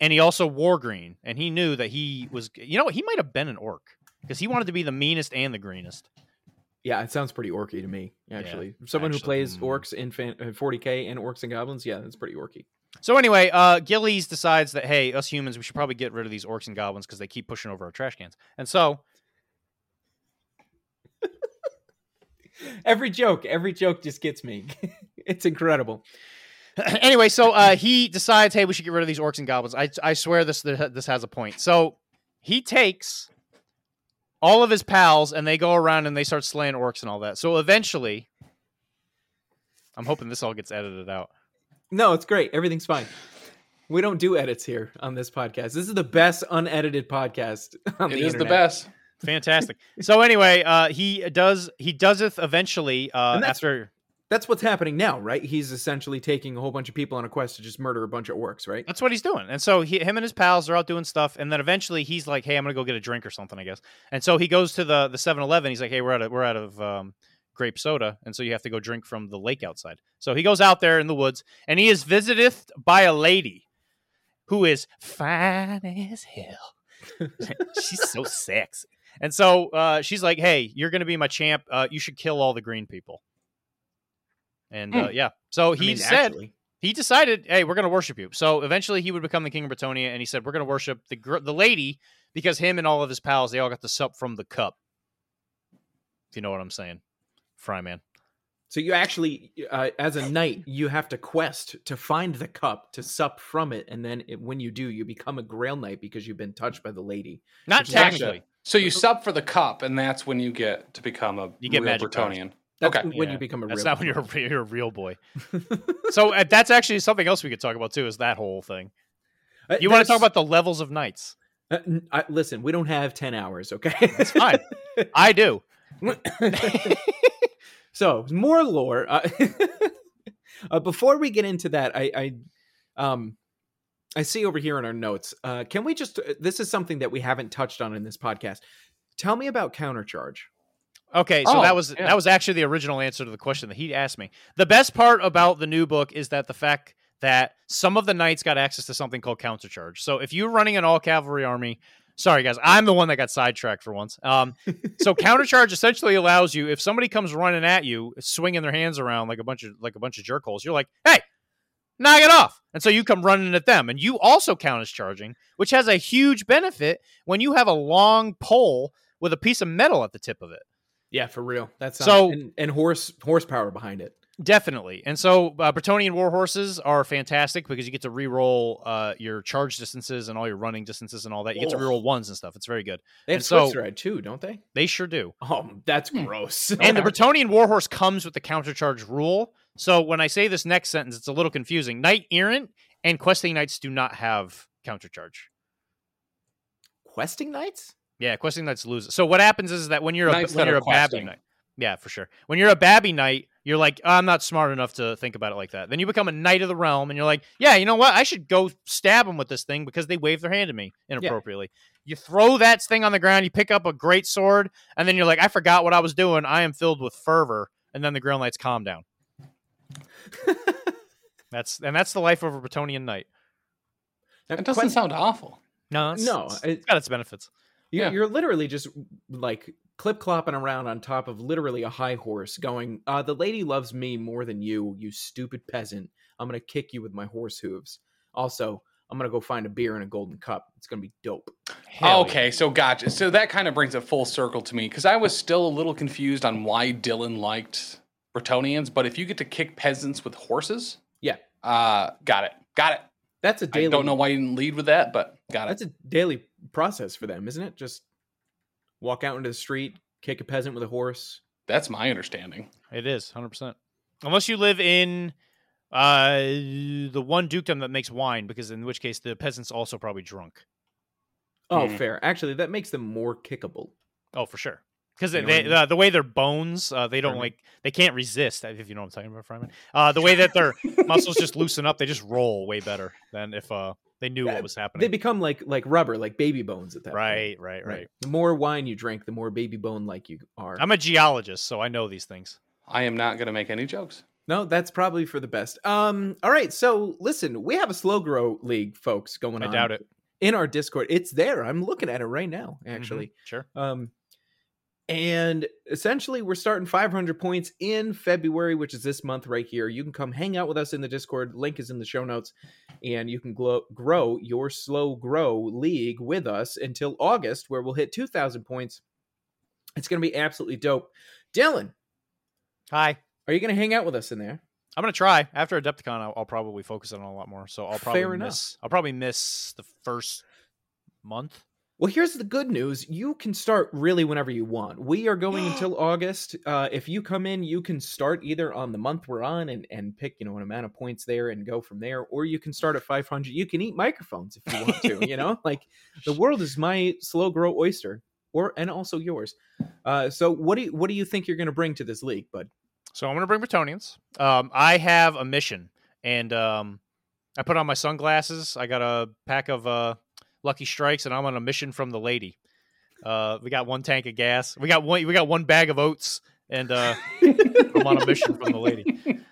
and he also wore green. And he knew that he was, you know, what? he might have been an orc because he wanted to be the meanest and the greenest. Yeah, it sounds pretty orky to me, actually. Someone actually, who plays mm. orcs in uh, 40k and orcs and goblins, yeah, that's pretty orky. So anyway, uh, Gillies decides that hey, us humans, we should probably get rid of these orcs and goblins because they keep pushing over our trash cans. And so, Every joke, every joke just gets me. it's incredible. anyway, so uh, he decides, hey, we should get rid of these orcs and goblins. I I swear this this has a point. So he takes all of his pals and they go around and they start slaying orcs and all that. So eventually, I'm hoping this all gets edited out. No, it's great. Everything's fine. We don't do edits here on this podcast. This is the best unedited podcast on It the is the best. Fantastic. so anyway, uh, he does he does it eventually uh, after That's what's happening now, right? He's essentially taking a whole bunch of people on a quest to just murder a bunch of orcs, right? That's what he's doing. And so he, him and his pals are out doing stuff, and then eventually he's like, "Hey, I'm gonna go get a drink or something, I guess." And so he goes to the the 7-Eleven. He's like, "Hey, we're out of we're out of um, grape soda, and so you have to go drink from the lake outside." So he goes out there in the woods, and he is visited by a lady who is fine as hell. she's so sexy, and so uh, she's like, "Hey, you're gonna be my champ. Uh, you should kill all the green people." And uh, yeah, so I he mean, said actually, he decided, hey, we're going to worship you. So eventually he would become the king of Bretonnia, and he said, we're going to worship the gr- the lady because him and all of his pals, they all got to sup from the cup. If you know what I'm saying, Fryman. so you actually, uh, as a knight, you have to quest to find the cup to sup from it, and then it, when you do, you become a Grail Knight because you've been touched by the lady. Not Which actually- technically. So you sup for the cup, and that's when you get to become a You get real magic powers. Bretonnian. That's Okay. when Yeah, you become a That's real. not when you're a, you're a real boy. so uh, that's actually something else we could talk about too. Is that whole thing? Uh, You want to talk about the levels of knights? Uh, n- I- listen, we don't have ten hours, okay? It's fine. I do. so more lore. Uh, uh, before we get into that, I, I, um, I see over here in our notes. Uh, can we just? uh, This is something that we haven't touched on in this podcast. Tell me about countercharge. Okay, so Oh, that was yeah. that was actually the original answer to the question that he asked me. The best part about the new book is that the fact that some of the knights got access to something called countercharge. So if you're running an all cavalry army, sorry guys, I'm the one that got sidetracked for once. Um, so countercharge essentially allows you if somebody comes running at you, swinging their hands around like a bunch of like a bunch of jerk holes, you're like, hey. Knock it off. And so you come running at them. And you also count as charging, which has a huge benefit when you have a long pole with a piece of metal at the tip of it. Yeah, for real. That's So- and, and horse horsepower behind it. Definitely. And so uh, Bretonnian war horses are fantastic because you get to re-roll uh, your charge distances and all your running distances and all that. You get to re-roll ones and stuff. It's very good. They have And so- Swiftstride too, don't they? They sure do. Oh, that's Hmm. gross. And the Bretonnian warhorse comes with the countercharge rule. So when I say this next sentence, it's a little confusing. Knight errant and questing knights do not have countercharge. questing knights. Yeah, questing knights lose. So what happens is that when you're a, Knights when that you're are a babby questing. knight, yeah, for sure. When you're a babby knight, you're like, "Oh, I'm not smart enough to think about it like that. Then you become a knight of the realm, and you're like, yeah, you know what? I should go stab them with this thing because they waved their hand at me inappropriately. You throw that thing on the ground, you pick up a great sword, and then you're like, I forgot what I was doing. I am filled with fervor, and then the Grail Knights calm down. That's and that's the life of a Bretonnian knight. Now, It doesn't quest- sound awful. No, it's, No, it's- it- it's got its benefits. You- Yeah. You're literally just like clip clopping around on top of literally a high horse, going, uh, "The lady loves me more than you, you stupid peasant. I'm gonna kick you with my horse hooves. Also, I'm gonna go find a beer in a golden cup. It's gonna be dope." Hell yeah. okay, so gotcha. So that kind of brings it full circle to me because I was still a little confused on why Dylan liked Bretonnians, but if you get to kick peasants with horses, Yeah. uh, got it, got it. That's a daily. I don't know why you didn't lead with that, but got it. That's a daily process for them, isn't it? Just walk out into the street, kick a peasant with a horse. That's my understanding. It is 100%. Unless you live in uh the one dukedom that makes wine because in which case the peasants also probably drunk. Oh, Mhm. fair. Actually, that makes them more kickable. Oh, for sure. Because You know they, what I mean? uh, the way their bones, uh, they don't Furman. like, they can't resist. If you know what I'm talking about, Fryman. Uh, the way that their muscles just loosen up, they just roll way better than if uh they knew what was happening. They become like like rubber, like baby bones at that point. right, right, right, The more wine you drink, the more baby bone like you are. I'm a geologist, so I know these things. I am not going to make any jokes. No, that's probably for the best. Um, all right. So listen, we have a slow grow league, folks, going I on. doubt it. In our Discord. It's there. I'm looking at it right now, actually. Sure. Um and essentially we're starting 500 points in February, which is this month right here. You can come hang out with us in the Discord. Link is in the show notes and you can glow, grow your slow grow league with us until August where we'll hit 2000 points. It's going to be absolutely dope. Dylan, Hi. are you going to hang out with us in there? I'm gonna try after Adepticon. I'll, I'll probably focus on it a lot more. So I'll probably miss. I'll probably miss the first month. Well, here's the good news. You can start really whenever you want. We are going until August. Uh, if you come in, you can start either on the month we're on and, and pick, you know, an amount of points there and go from there, or you can start at 500. You can eat microphones if you want to, you know? Like the world is my slow grow oyster or and also yours. Uh, so what do you, what do you think you're going to bring to this league, bud? So I'm gonna bring Bretonnians. Um, I have a mission, and um, I put on my sunglasses. I got a pack of uh, Lucky Strikes, and I'm on a mission from the lady. Uh, we got one tank of gas. We got one. We got one bag of oats, and uh, I'm on a mission from the lady.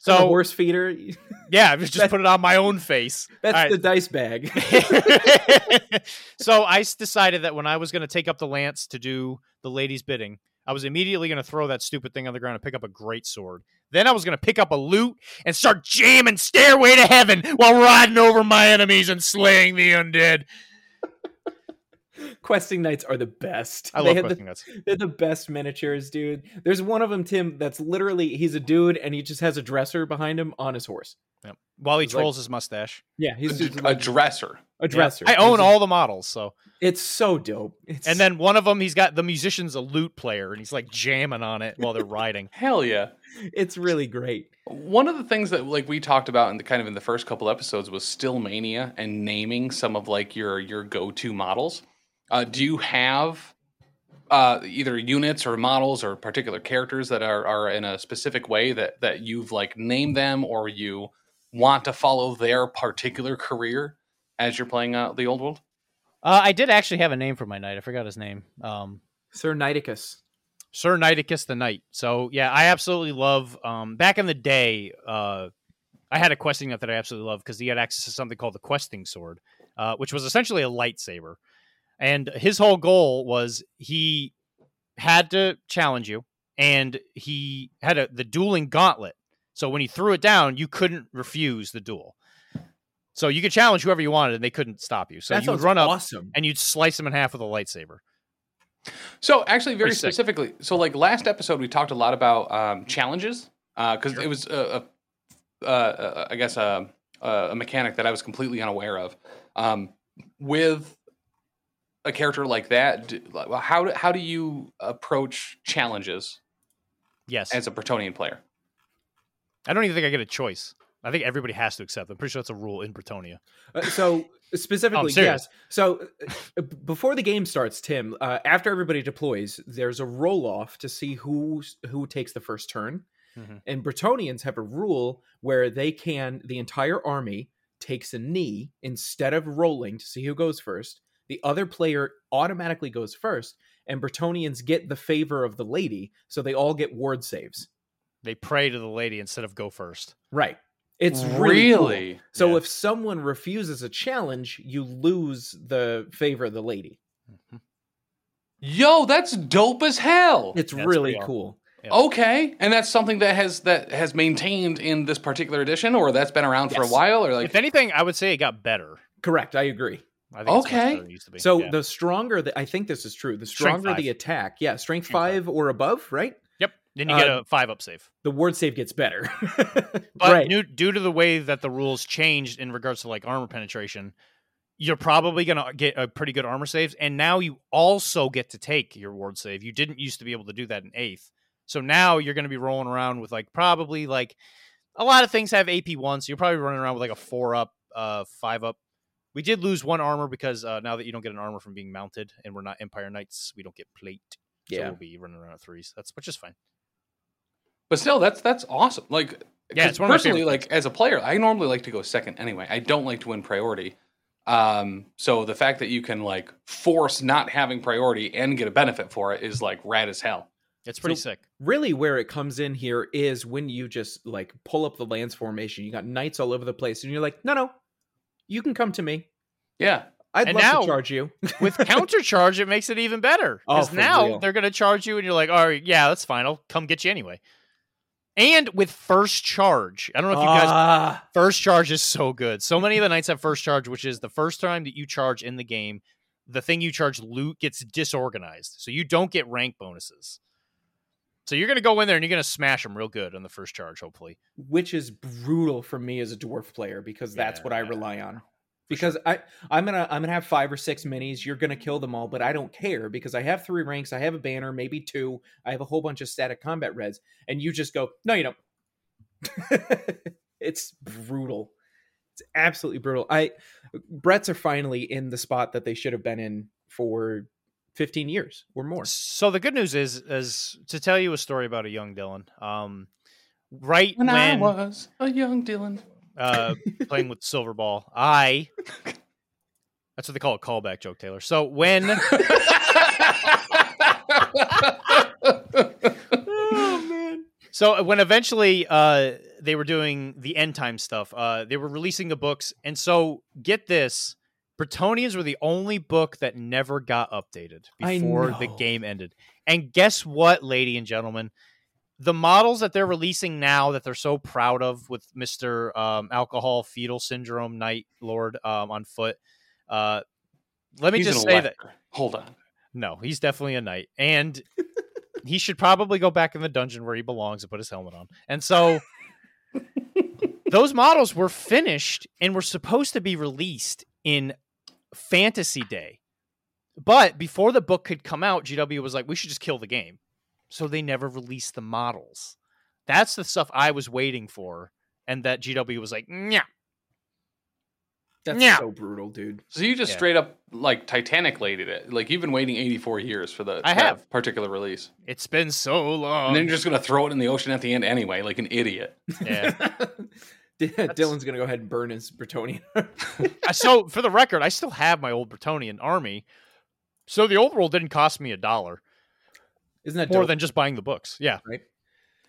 So So horse feeder, yeah, I just just put it on my own face. that's right. the dice bag. so I decided that when I was going to take up the lance to do the lady's bidding, I was immediately going to throw that stupid thing on the ground and pick up a great sword. Then I was going to pick up a loot and start jamming Stairway to Heaven while riding over my enemies and slaying the undead. Questing knights are the best. I They love had the- questing nuts. They're the best miniatures, dude. There's one of them, Tim, that's literally he's a dude and he just has a dresser behind him on his horse. Yep. While he It's like- trolls his mustache. Yeah, he's A, just a like dresser. A dresser. I own a- all the models, so It's so dope. It's, and then one of them he's got the musician's a lute player and he's like jamming on it while they're riding. Hell yeah. it's really great. One of the things that like we talked about in the kind of in the first couple episodes was still mania and naming some of like your your go to models. Uh, do you have uh, either units or models or particular characters that are, are in a specific way that that you've like named them or you want to follow their particular career as you're playing uh, the old world? Uh, I did actually have a name for my knight. I forgot his name. Um, Sir Nidicus. Sir Nidicus the Knight. So yeah, I absolutely love. Um, back in the day, uh, I had a questing knight that I absolutely loved because he had access to something called the questing sword, uh, which was essentially a lightsaber. And his whole goal was he had to challenge you, and he had a the dueling gauntlet. So when he threw it down, you couldn't refuse the duel. So you could challenge whoever you wanted, and they couldn't stop you. So that you would run up awesome. and you'd slice them in half with a lightsaber. So actually, very Pretty sick. specifically, so like last episode, we talked a lot about um, challenges because it was a, a, uh, I guess a, a mechanic that I was completely unaware of. Um, with a character like that, do, how do, how do you approach challenges Yes, as a Bretonnian player? I don't even think I get a choice. I think everybody has to accept. I'm pretty sure that's a rule in Bretonnia. Uh, so specifically, yes. So uh, before the game starts, Tim, uh, after everybody deploys, there's a roll off to see who who takes the first turn. Mhm. And Bretonnians have a rule where they can the entire army takes a knee instead of rolling to see who goes first. The other player automatically goes first, and Bretonnians get the favor of the lady, so they all get ward saves. They pray to the lady instead of go first. Right. It's really, cool. So Yeah. if someone refuses a challenge, you lose the favor of the lady. Mm-hmm. yo, that's dope as hell. It's That's really pretty cool. Yeah. Okay, and that's something that has that has maintained in this particular edition, or that's been around for a while, or like if anything, I would say it got better. Correct. I agree. I think Okay. better used to be. So Yeah. the stronger the I think this is true. The stronger the attack, yeah, strength, Strength five. five or above, right? Then you get uh, a five up save. The ward save gets better. But right. due, due to the way that the rules changed in regards to like armor penetration, you're probably gonna get a pretty good armor saves, and now you also get to take your ward save. You didn't used to be able to do that in eighth, so now you're gonna be rolling around with like probably like a lot of things have AP one, so you're probably running around with like a four up, uh, five up. We did lose one armor because uh, now that you don't get an armor from being mounted, and we're not Empire Knights, we don't get plate. So Yeah. we'll be running around at threes. That's which is fine. But still, that's that's awesome. Like, Yeah, 'cause it's one of my personally, like as a player, I normally like to go second anyway. I don't like to win priority. Um, so the fact that you can like force not having priority and get a benefit for it is like rad as hell. It's pretty So- sick. really where it comes in here is when you just like pull up the lance formation. You got knights all over the place, and you're like, no, no, you can come to me. Yeah. I'd And love now- to charge you. with counter charge, it makes it even better. Oh, Because for now real. they're going to charge you, and you're like, all right, yeah, that's fine. I'll come get you anyway. And with first charge, I don't know if you guys. Ah, First charge is so good. So many of the knights have first charge, which is the first time that you charge in the game, the thing you charge loot gets disorganized, so you don't get rank bonuses. So you're going to go in there and you're going to smash them real good on the first charge, hopefully. which is brutal for me as a dwarf player because that's what I rely on. Because I I'm gonna I'm gonna have five or six minis. You're gonna kill them all, but I don't care because I have three ranks. I have a banner, maybe two. I have a whole bunch of static combat reds, and you just go, no, you don't. it's brutal. It's absolutely brutal. I Brett's are finally in the spot that they should have been in for 15 years or more. So the good news is, is to tell you a story about a young Dylan. Um, right When, when, I was a young Dylan. Uh, playing with Silver Ball. I that's what they call a callback joke, Taylor. So when oh man. so when eventually uh, they were doing the end time stuff, uh, they were releasing the books, and so get this. Bretonnians were the only book that never got updated before the game ended. And guess what, lady and gentlemen? The models that they're releasing now that they're so proud of with Mr. Um, Alcohol Fetal Syndrome Night Lord um, on foot, uh, let me He's just say that. Hold on. no, he's definitely a knight, and he should probably go back in the dungeon where he belongs and put his helmet on. And so, those models were finished and were supposed to be released in Fantasy Day, but before the book could come out, GW was like, "We should just kill the game," so they never released the models. That's the stuff I was waiting for, and that GW was like, "Yeah." That's Yeah. so brutal, dude. So you just Yeah. straight up like Titanic lated it. Like you've been waiting 84 years for the I have. particular release. It's been so long. and then you're just gonna throw it in the ocean at the end anyway, like an idiot. yeah. Dylan's gonna go ahead and burn his Bretonnian. So for the record, I still have my old Bretonnian army. So the old world didn't cost me a dollar Isn't that more dope, than just buying the books. Yeah, right?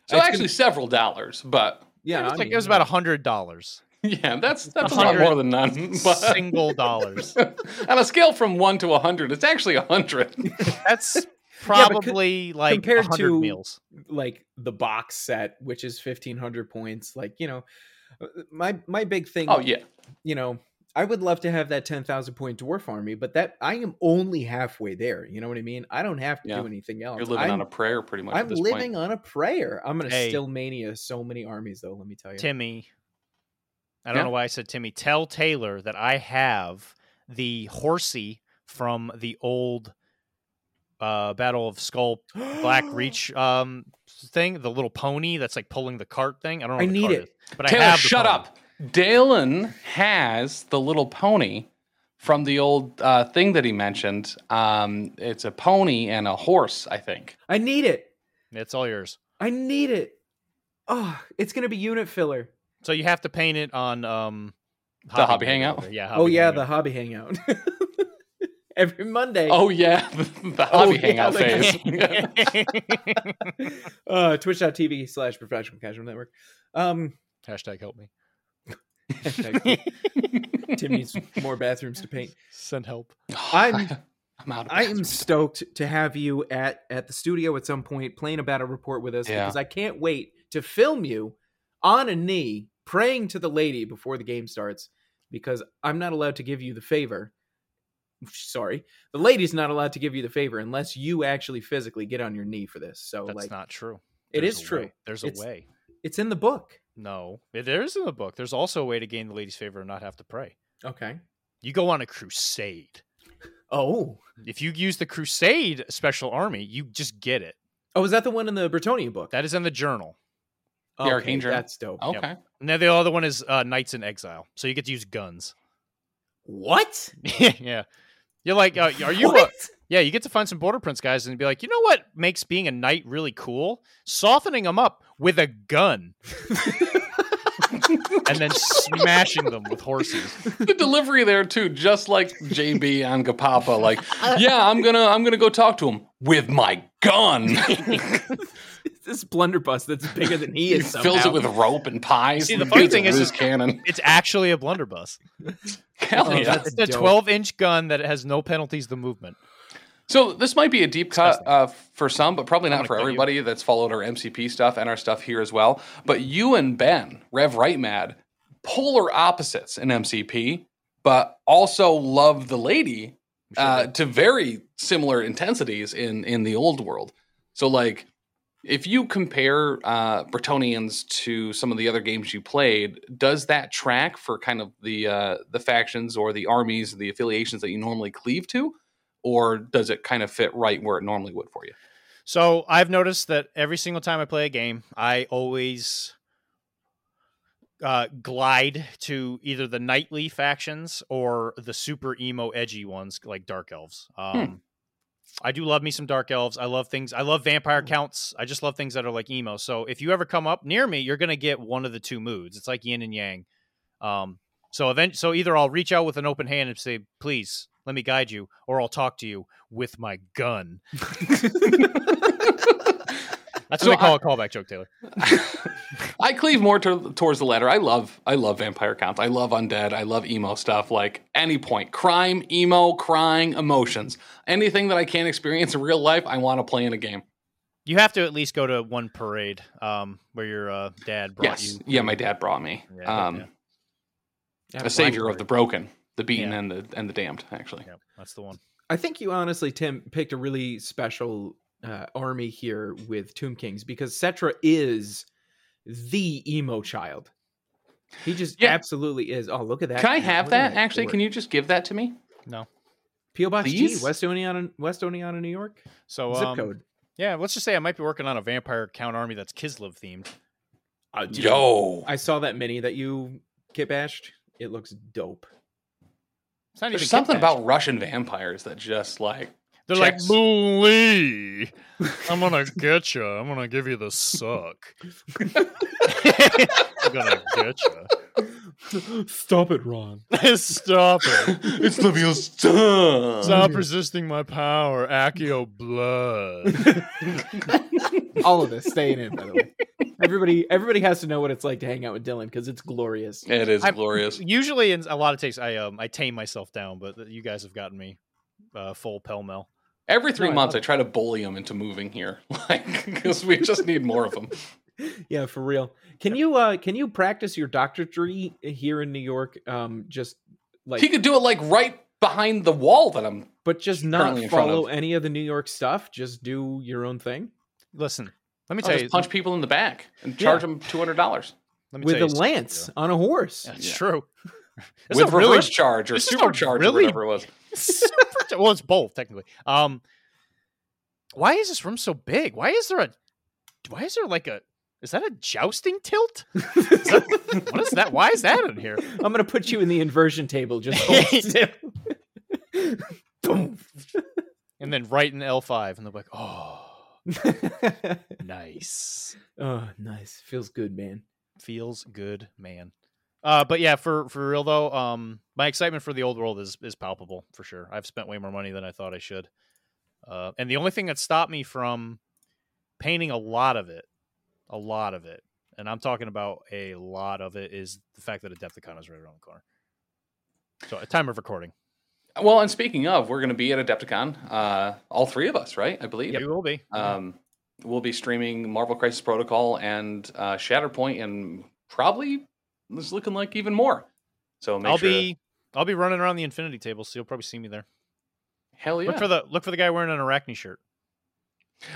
So It's actually several dollars, but Yeah, it was, I like, mean, it was about a hundred dollars, yeah, that's that's a A lot more than none. But single dollars. on a scale from one to a hundred, it's actually a hundred. That's Yeah, co- probably like compared hundred to- meals. like the box set, which is fifteen hundred points. Like you know, uh, my my big thing. Oh yeah, you know, I would love to have that ten thousand point dwarf army, but that I am only halfway there. You know what I mean? I don't have to Yeah. do anything else. you're living I'm, on a prayer pretty much. I'm at this living point. on a prayer. I'm gonna Hey. still mania so many armies, though. Let me tell you. Timmy, I don't Yeah. know why I said Timmy. Tell Taylor that I have the horsey from the old uh, Battle of Skull Black Reach um thing, the little pony that's like pulling the cart thing. I don't know. I need cart it. is, but I have. the shut pony. up. Dalen has the little pony from the old uh, thing that he mentioned. Um, it's a pony and a horse, I think. I need it. It's all yours. I need it. Oh, it's gonna be unit filler. So you have to paint it on um The Hobby Maker Hangout? over. Yeah. oh yeah, Hangout. the hobby hangout. Every Monday. Oh yeah, the hobby yeah, hangout the- phase. uh twitch.tv slash professional casual network. Um Hashtag help me. Hashtag Tim needs more bathrooms to paint. Send help. I'm- I'm out of I am stoked to have you at at the studio at some point playing a battle report with us Yeah. because I can't wait to film you on a knee praying to the lady before the game starts because I'm not allowed to give you the favor. Sorry, the lady's not allowed to give you the favor unless you actually physically get on your knee for this. So That's like not true. it There's is a true. way. There's a It's- way. It's in the book. No, it there is in the book. There's also a way to gain the lady's favor and not have to pray. Okay. You go on a crusade. Oh. If you use the crusade special army, you just get it. Oh, is that the one in the Bretonnian book? That is in the journal. The Arcane Journal? That's dope. Okay. And then the other one is uh, Knights in Exile. So you get to use guns. What? yeah. You're like, uh, are you? What? Uh, yeah, you get to find some Border Prince guys and be like, you know what makes being a knight really cool? Softening them up with a gun and then smashing them with horses. the delivery there too, just like JB on Gapapa. Like, yeah, I'm gonna I'm gonna go talk to him with my gun. this blunderbuss that's bigger than he he is. fills it with rope and pies. See, the and funny gets thing a is- loose cannon. It's actually a blunderbuss. Hell Oh, yeah. that's It's a 12 inch gun that has no penalties to movement. So this might be a deep cut uh, for some, but probably not for cut you. everybody that's followed our MCP stuff and our stuff here as well. But you and Ben, Rev Right Mad, polar opposites in MCP, but also love the lady uh, to very similar intensities in in the old world. So like, if you compare uh, Bretonnians to some of the other games you played, does that track for kind of the uh, the factions or the armies, the affiliations that you normally cleave to? or does it kind of fit right where it normally would for you? So I've noticed that every single time I play a game, I always uh, glide to either the knightly factions or the super emo edgy ones like dark elves. Um, I do love me some dark elves. I love things. I love vampire counts. I just love things that are like emo. So if you ever come up near me, you're gonna get one of the two moods. It's like yin and yang. Um, so event. So either I'll reach out with an open hand and say, "Please let me guide you," or I'll talk to you with my gun. That's So what we call a callback joke, Taylor. I cleave more to, towards the latter. I love I love vampire counts. I love undead. I love emo stuff. Like any point, crime, emo, crying, emotions, anything that I can't experience in real life, I want to play in a game. You have to at least go to one parade um, where your uh, dad brought yes, you. yeah, my dad brought me. Yeah, um, yeah. Yeah, a savior of the broken. the beaten Yeah. and the and the damned. Actually, Yep, that's the one. I think you honestly, Tim, picked a really special uh, army here with Tomb Kings because Settra is the emo child. He just Yeah. absolutely is. Oh, look at that! can I have did that? Actually, for? can you just give that to me? No. PO Box G, Please? West Oneonta, West Oneonta, New York. So Zip um, code. Yeah, let's just say I might be working on a vampire count army that's Kislev themed. Uh, Yo, I saw that mini that you kit bashed. It looks dope. It's not there's even something kit bash. about Russian vampires that just like They're checks. like, Boo Lee, I'm gonna get you. I'm gonna give you the suck. I'm gonna get you. Stop it, Ron. Stop it. it's Leviosa. Stop resisting my power. Accio blood. All of this staying in, by the way. Everybody, everybody has to know what it's like to hang out with Dylan because it's glorious. It is I'm- glorious. Usually, in a lot of takes, I um I tame myself down, but you guys have gotten me uh, full pell mell. Every three No, months, love I try to bully them into moving here, like because we just need more of them. Yeah, for real. Can you uh can you practice your doctorate here in New York? Um, just like, he could do it like right behind the wall that I'm. but just not currently in front follow of. any of the New York stuff. Just do your own thing Listen, let me I'll tell just you. punch people in the back and charge them two hundred dollars Let me with tell a you lance on a horse. That's Yeah. true. This with is a really charge or this is supercharge really- or whatever it was. Super- well, it's both technically. Um, why is this room so big? Why is there a? Why is there like a? Is that a jousting tilt? Is that- what is that? Why is that in here? I'm gonna put you in the inversion table. Just. Boom. And then right in L five, and they're like, oh, nice. oh, nice. Feels good, man. Feels good, man. Uh, but yeah, for for real though, um, my excitement for the old world is is palpable for sure. I've spent way more money than I thought I should. Uh, and the only thing that stopped me from painting a lot of it, a lot of it, and I'm talking about a lot of it, is the fact that Adepticon is right around the corner. So, at time of recording, Well, and speaking of, we're going to be at Adepticon, uh, all three of us, right? I believe. we will be. Um, we'll be streaming Marvel Crisis Protocol and uh, Shatterpoint, and probably it's looking like even more. So make I'll sure to- be I'll be running around the Infinity table, so you'll probably see me there. hell yeah. Look for the look for the guy wearing an Arachne shirt.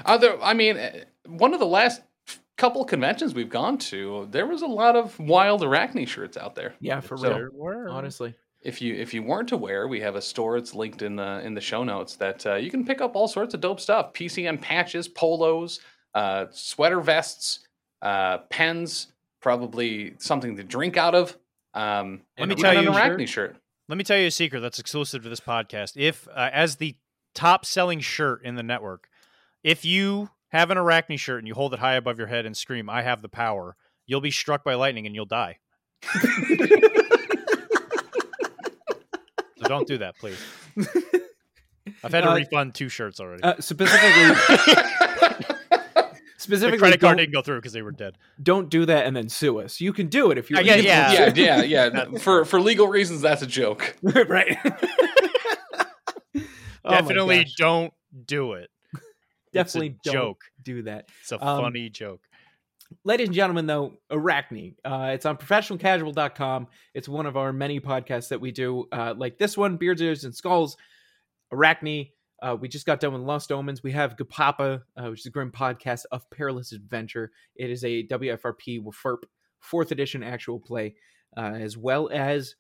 Other, there, I mean, eh, one of the last couple conventions we've gone to, there was a lot of wild Arachne shirts out there. Yeah, for So- real. Honestly. If you if you weren't aware, we have a store. It's linked in the in the show notes that uh, you can pick up all sorts of dope stuff: PCN patches, polos, uh, sweater vests, uh, pens, probably something to drink out of. Um, Let me even tell an you- Arachne shirt. Let me tell you a secret that's exclusive to this podcast. If, uh, as the top selling shirt in the network, if you have an Arachne shirt and you hold it high above your head and scream, I have the power, you'll be struck by lightning and you'll die. so don't do that, please. I've had to Uh, refund two shirts already. Uh, specifically, the specifically, credit card don't, didn't go through because they were dead. don't do that and then sue us. You can do it if you. I get- you- yeah. yeah, yeah, yeah. For for legal reasons, that's a joke. right. Oh Definitely gosh. don't do it. definitely it's a don't joke. do that. It's a Um, funny joke. Ladies and gentlemen, though, Arachne. Uh, it's on professionalcasual.com. It's one of our many podcasts that we do, uh, like this one, Beards, Ears, and Skulls. Arachne. Uh, we just got done with Lost Omens. We have Gapapa, uh, which is a grim podcast of perilous adventure. It is a WFRP FERP fourth edition actual play, uh, as well as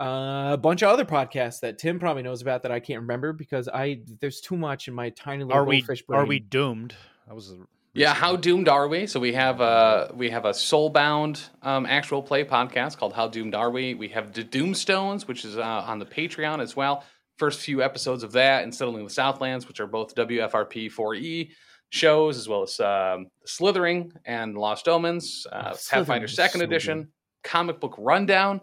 uh, a bunch of other podcasts that Tim probably knows about that I can't remember because I there's too much in my tiny little Are we goldfish brain. are we doomed? That was a Yeah, how doomed are we? So we have a we have a soulbound um, actual play podcast called How Doomed Are We? We have the Doomstones, which is uh, on the Patreon as well. First few episodes of that, and Settling the Southlands, which are both WFRP 4E shows, as well as um, Slithering and Lost Omens, uh, Oh, Pathfinder Second so Edition, Comic Book Rundown.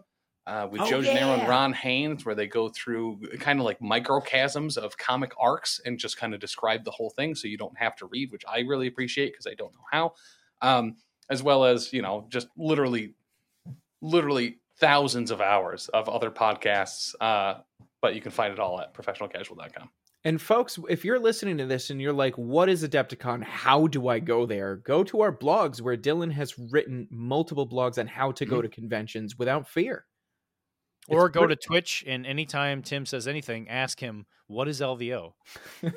Uh, with Oh, Joe Gennaro and. Ron Haynes, where they go through kind of like microchasms of comic arcs and just kind of describe the whole thing, so you don't have to read, which I really appreciate because I don't know how. Um, as well as you know, just literally, literally thousands of hours of other podcasts. Uh, but you can find it all at professionalcasual.com. And folks, if you're listening to this and you're like, what is Adepticon? How do I go there? Go to our blogs where Dylan has written multiple blogs on how to Mm-hmm. go to conventions without fear. Or It's go pre- to Twitch and anytime Tim says anything, ask him, what is LVO?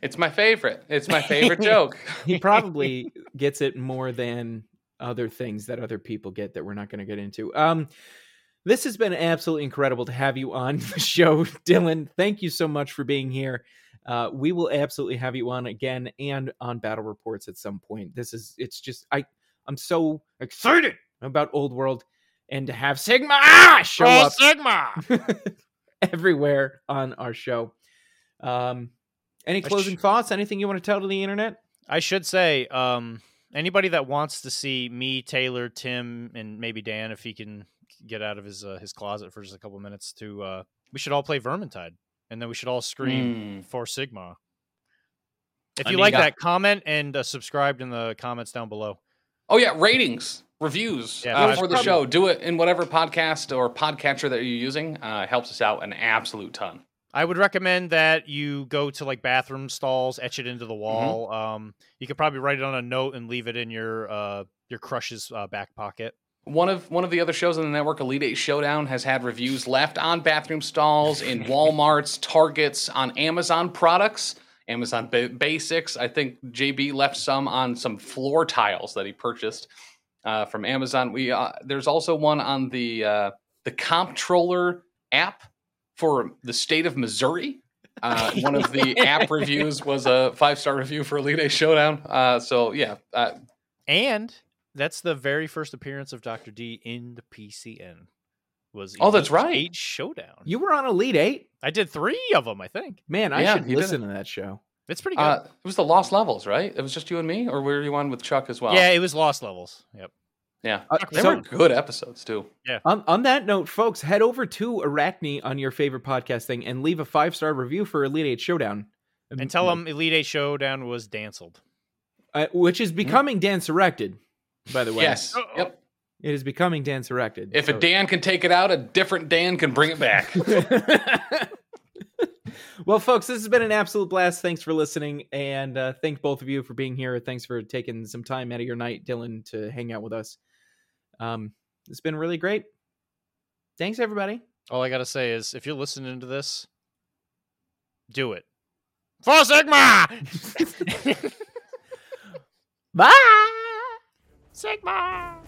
It's my favorite. It's my favorite joke. he probably gets it more than other things that other people get that we're not going to get into. Um, this has been absolutely incredible to have you on the show, Dylan. Thank you so much for being here. Uh, we will absolutely have you on again and on battle reports at some point. This is it's just I I'm so excited about Old World and to have Sigmar ah, show up Sigmar! everywhere on our show. Um, any closing sh- thoughts? Anything you want to tell to the internet? I should say, um, anybody that wants to see me, Taylor, Tim, and maybe Dan, if he can get out of his uh, his closet for just a couple minutes, to uh, we should all play Vermintide, and then we should all scream Mm. for Sigmar. If I you mean, like got- that, comment and uh, subscribe in the comments down below. Oh yeah, ratings, reviews Yeah, uh, for the show. Do it in whatever podcast or podcatcher that you're using. Uh, helps us out an absolute ton. I would recommend that you go to like bathroom stalls, etch it into Mm-hmm. the wall. Um, you could probably write it on a note and leave it in your uh, your crush's uh, back pocket. One of one of the other shows on the network, Elite Eight Showdown, has had reviews left on bathroom stalls, in WalMarts, Targets, on Amazon products, Amazon ba- Basics. I think JB left some on some floor tiles that he purchased uh, from Amazon. We uh, there's also one on the uh, the Comptroller app for the state of Missouri. Uh, one of the app reviews was a five star review for Elite Eight Showdown. Uh, so yeah, uh, And that's the very first appearance of Dr. D in the PCN. Was Oh, that's right. Eight Showdown. You were on Elite Eight. I did three of them, I think. Man, I Yeah, should you did listen to that show. It's pretty good. Uh, it was the Lost Levels, right? It was just you and me, or were you on with Chuck as well? yeah, it was Lost Levels. Yep. yeah. Uh, They so were good episodes too. Yeah. On, on that note, folks, head over to Arachne on your favorite podcast thing and leave a five star review for Elite Eight Showdown. And tell them Elite Eight Showdown was danceled. uh, which is becoming Dance Erected, by the way. Yes. Uh-oh. Yep. it is becoming Dance Erected. If a Dan can take it out, a different Dan can bring it back. well, folks, this has been an absolute blast. Thanks for listening, and uh, thank both of you for being here. Thanks for taking some time out of your night, Dylan, to hang out with us. Um, it's been really great. Thanks, everybody. All I gotta say is, if you're listening to this, do it. For Sigmar. Bye. Sigmar.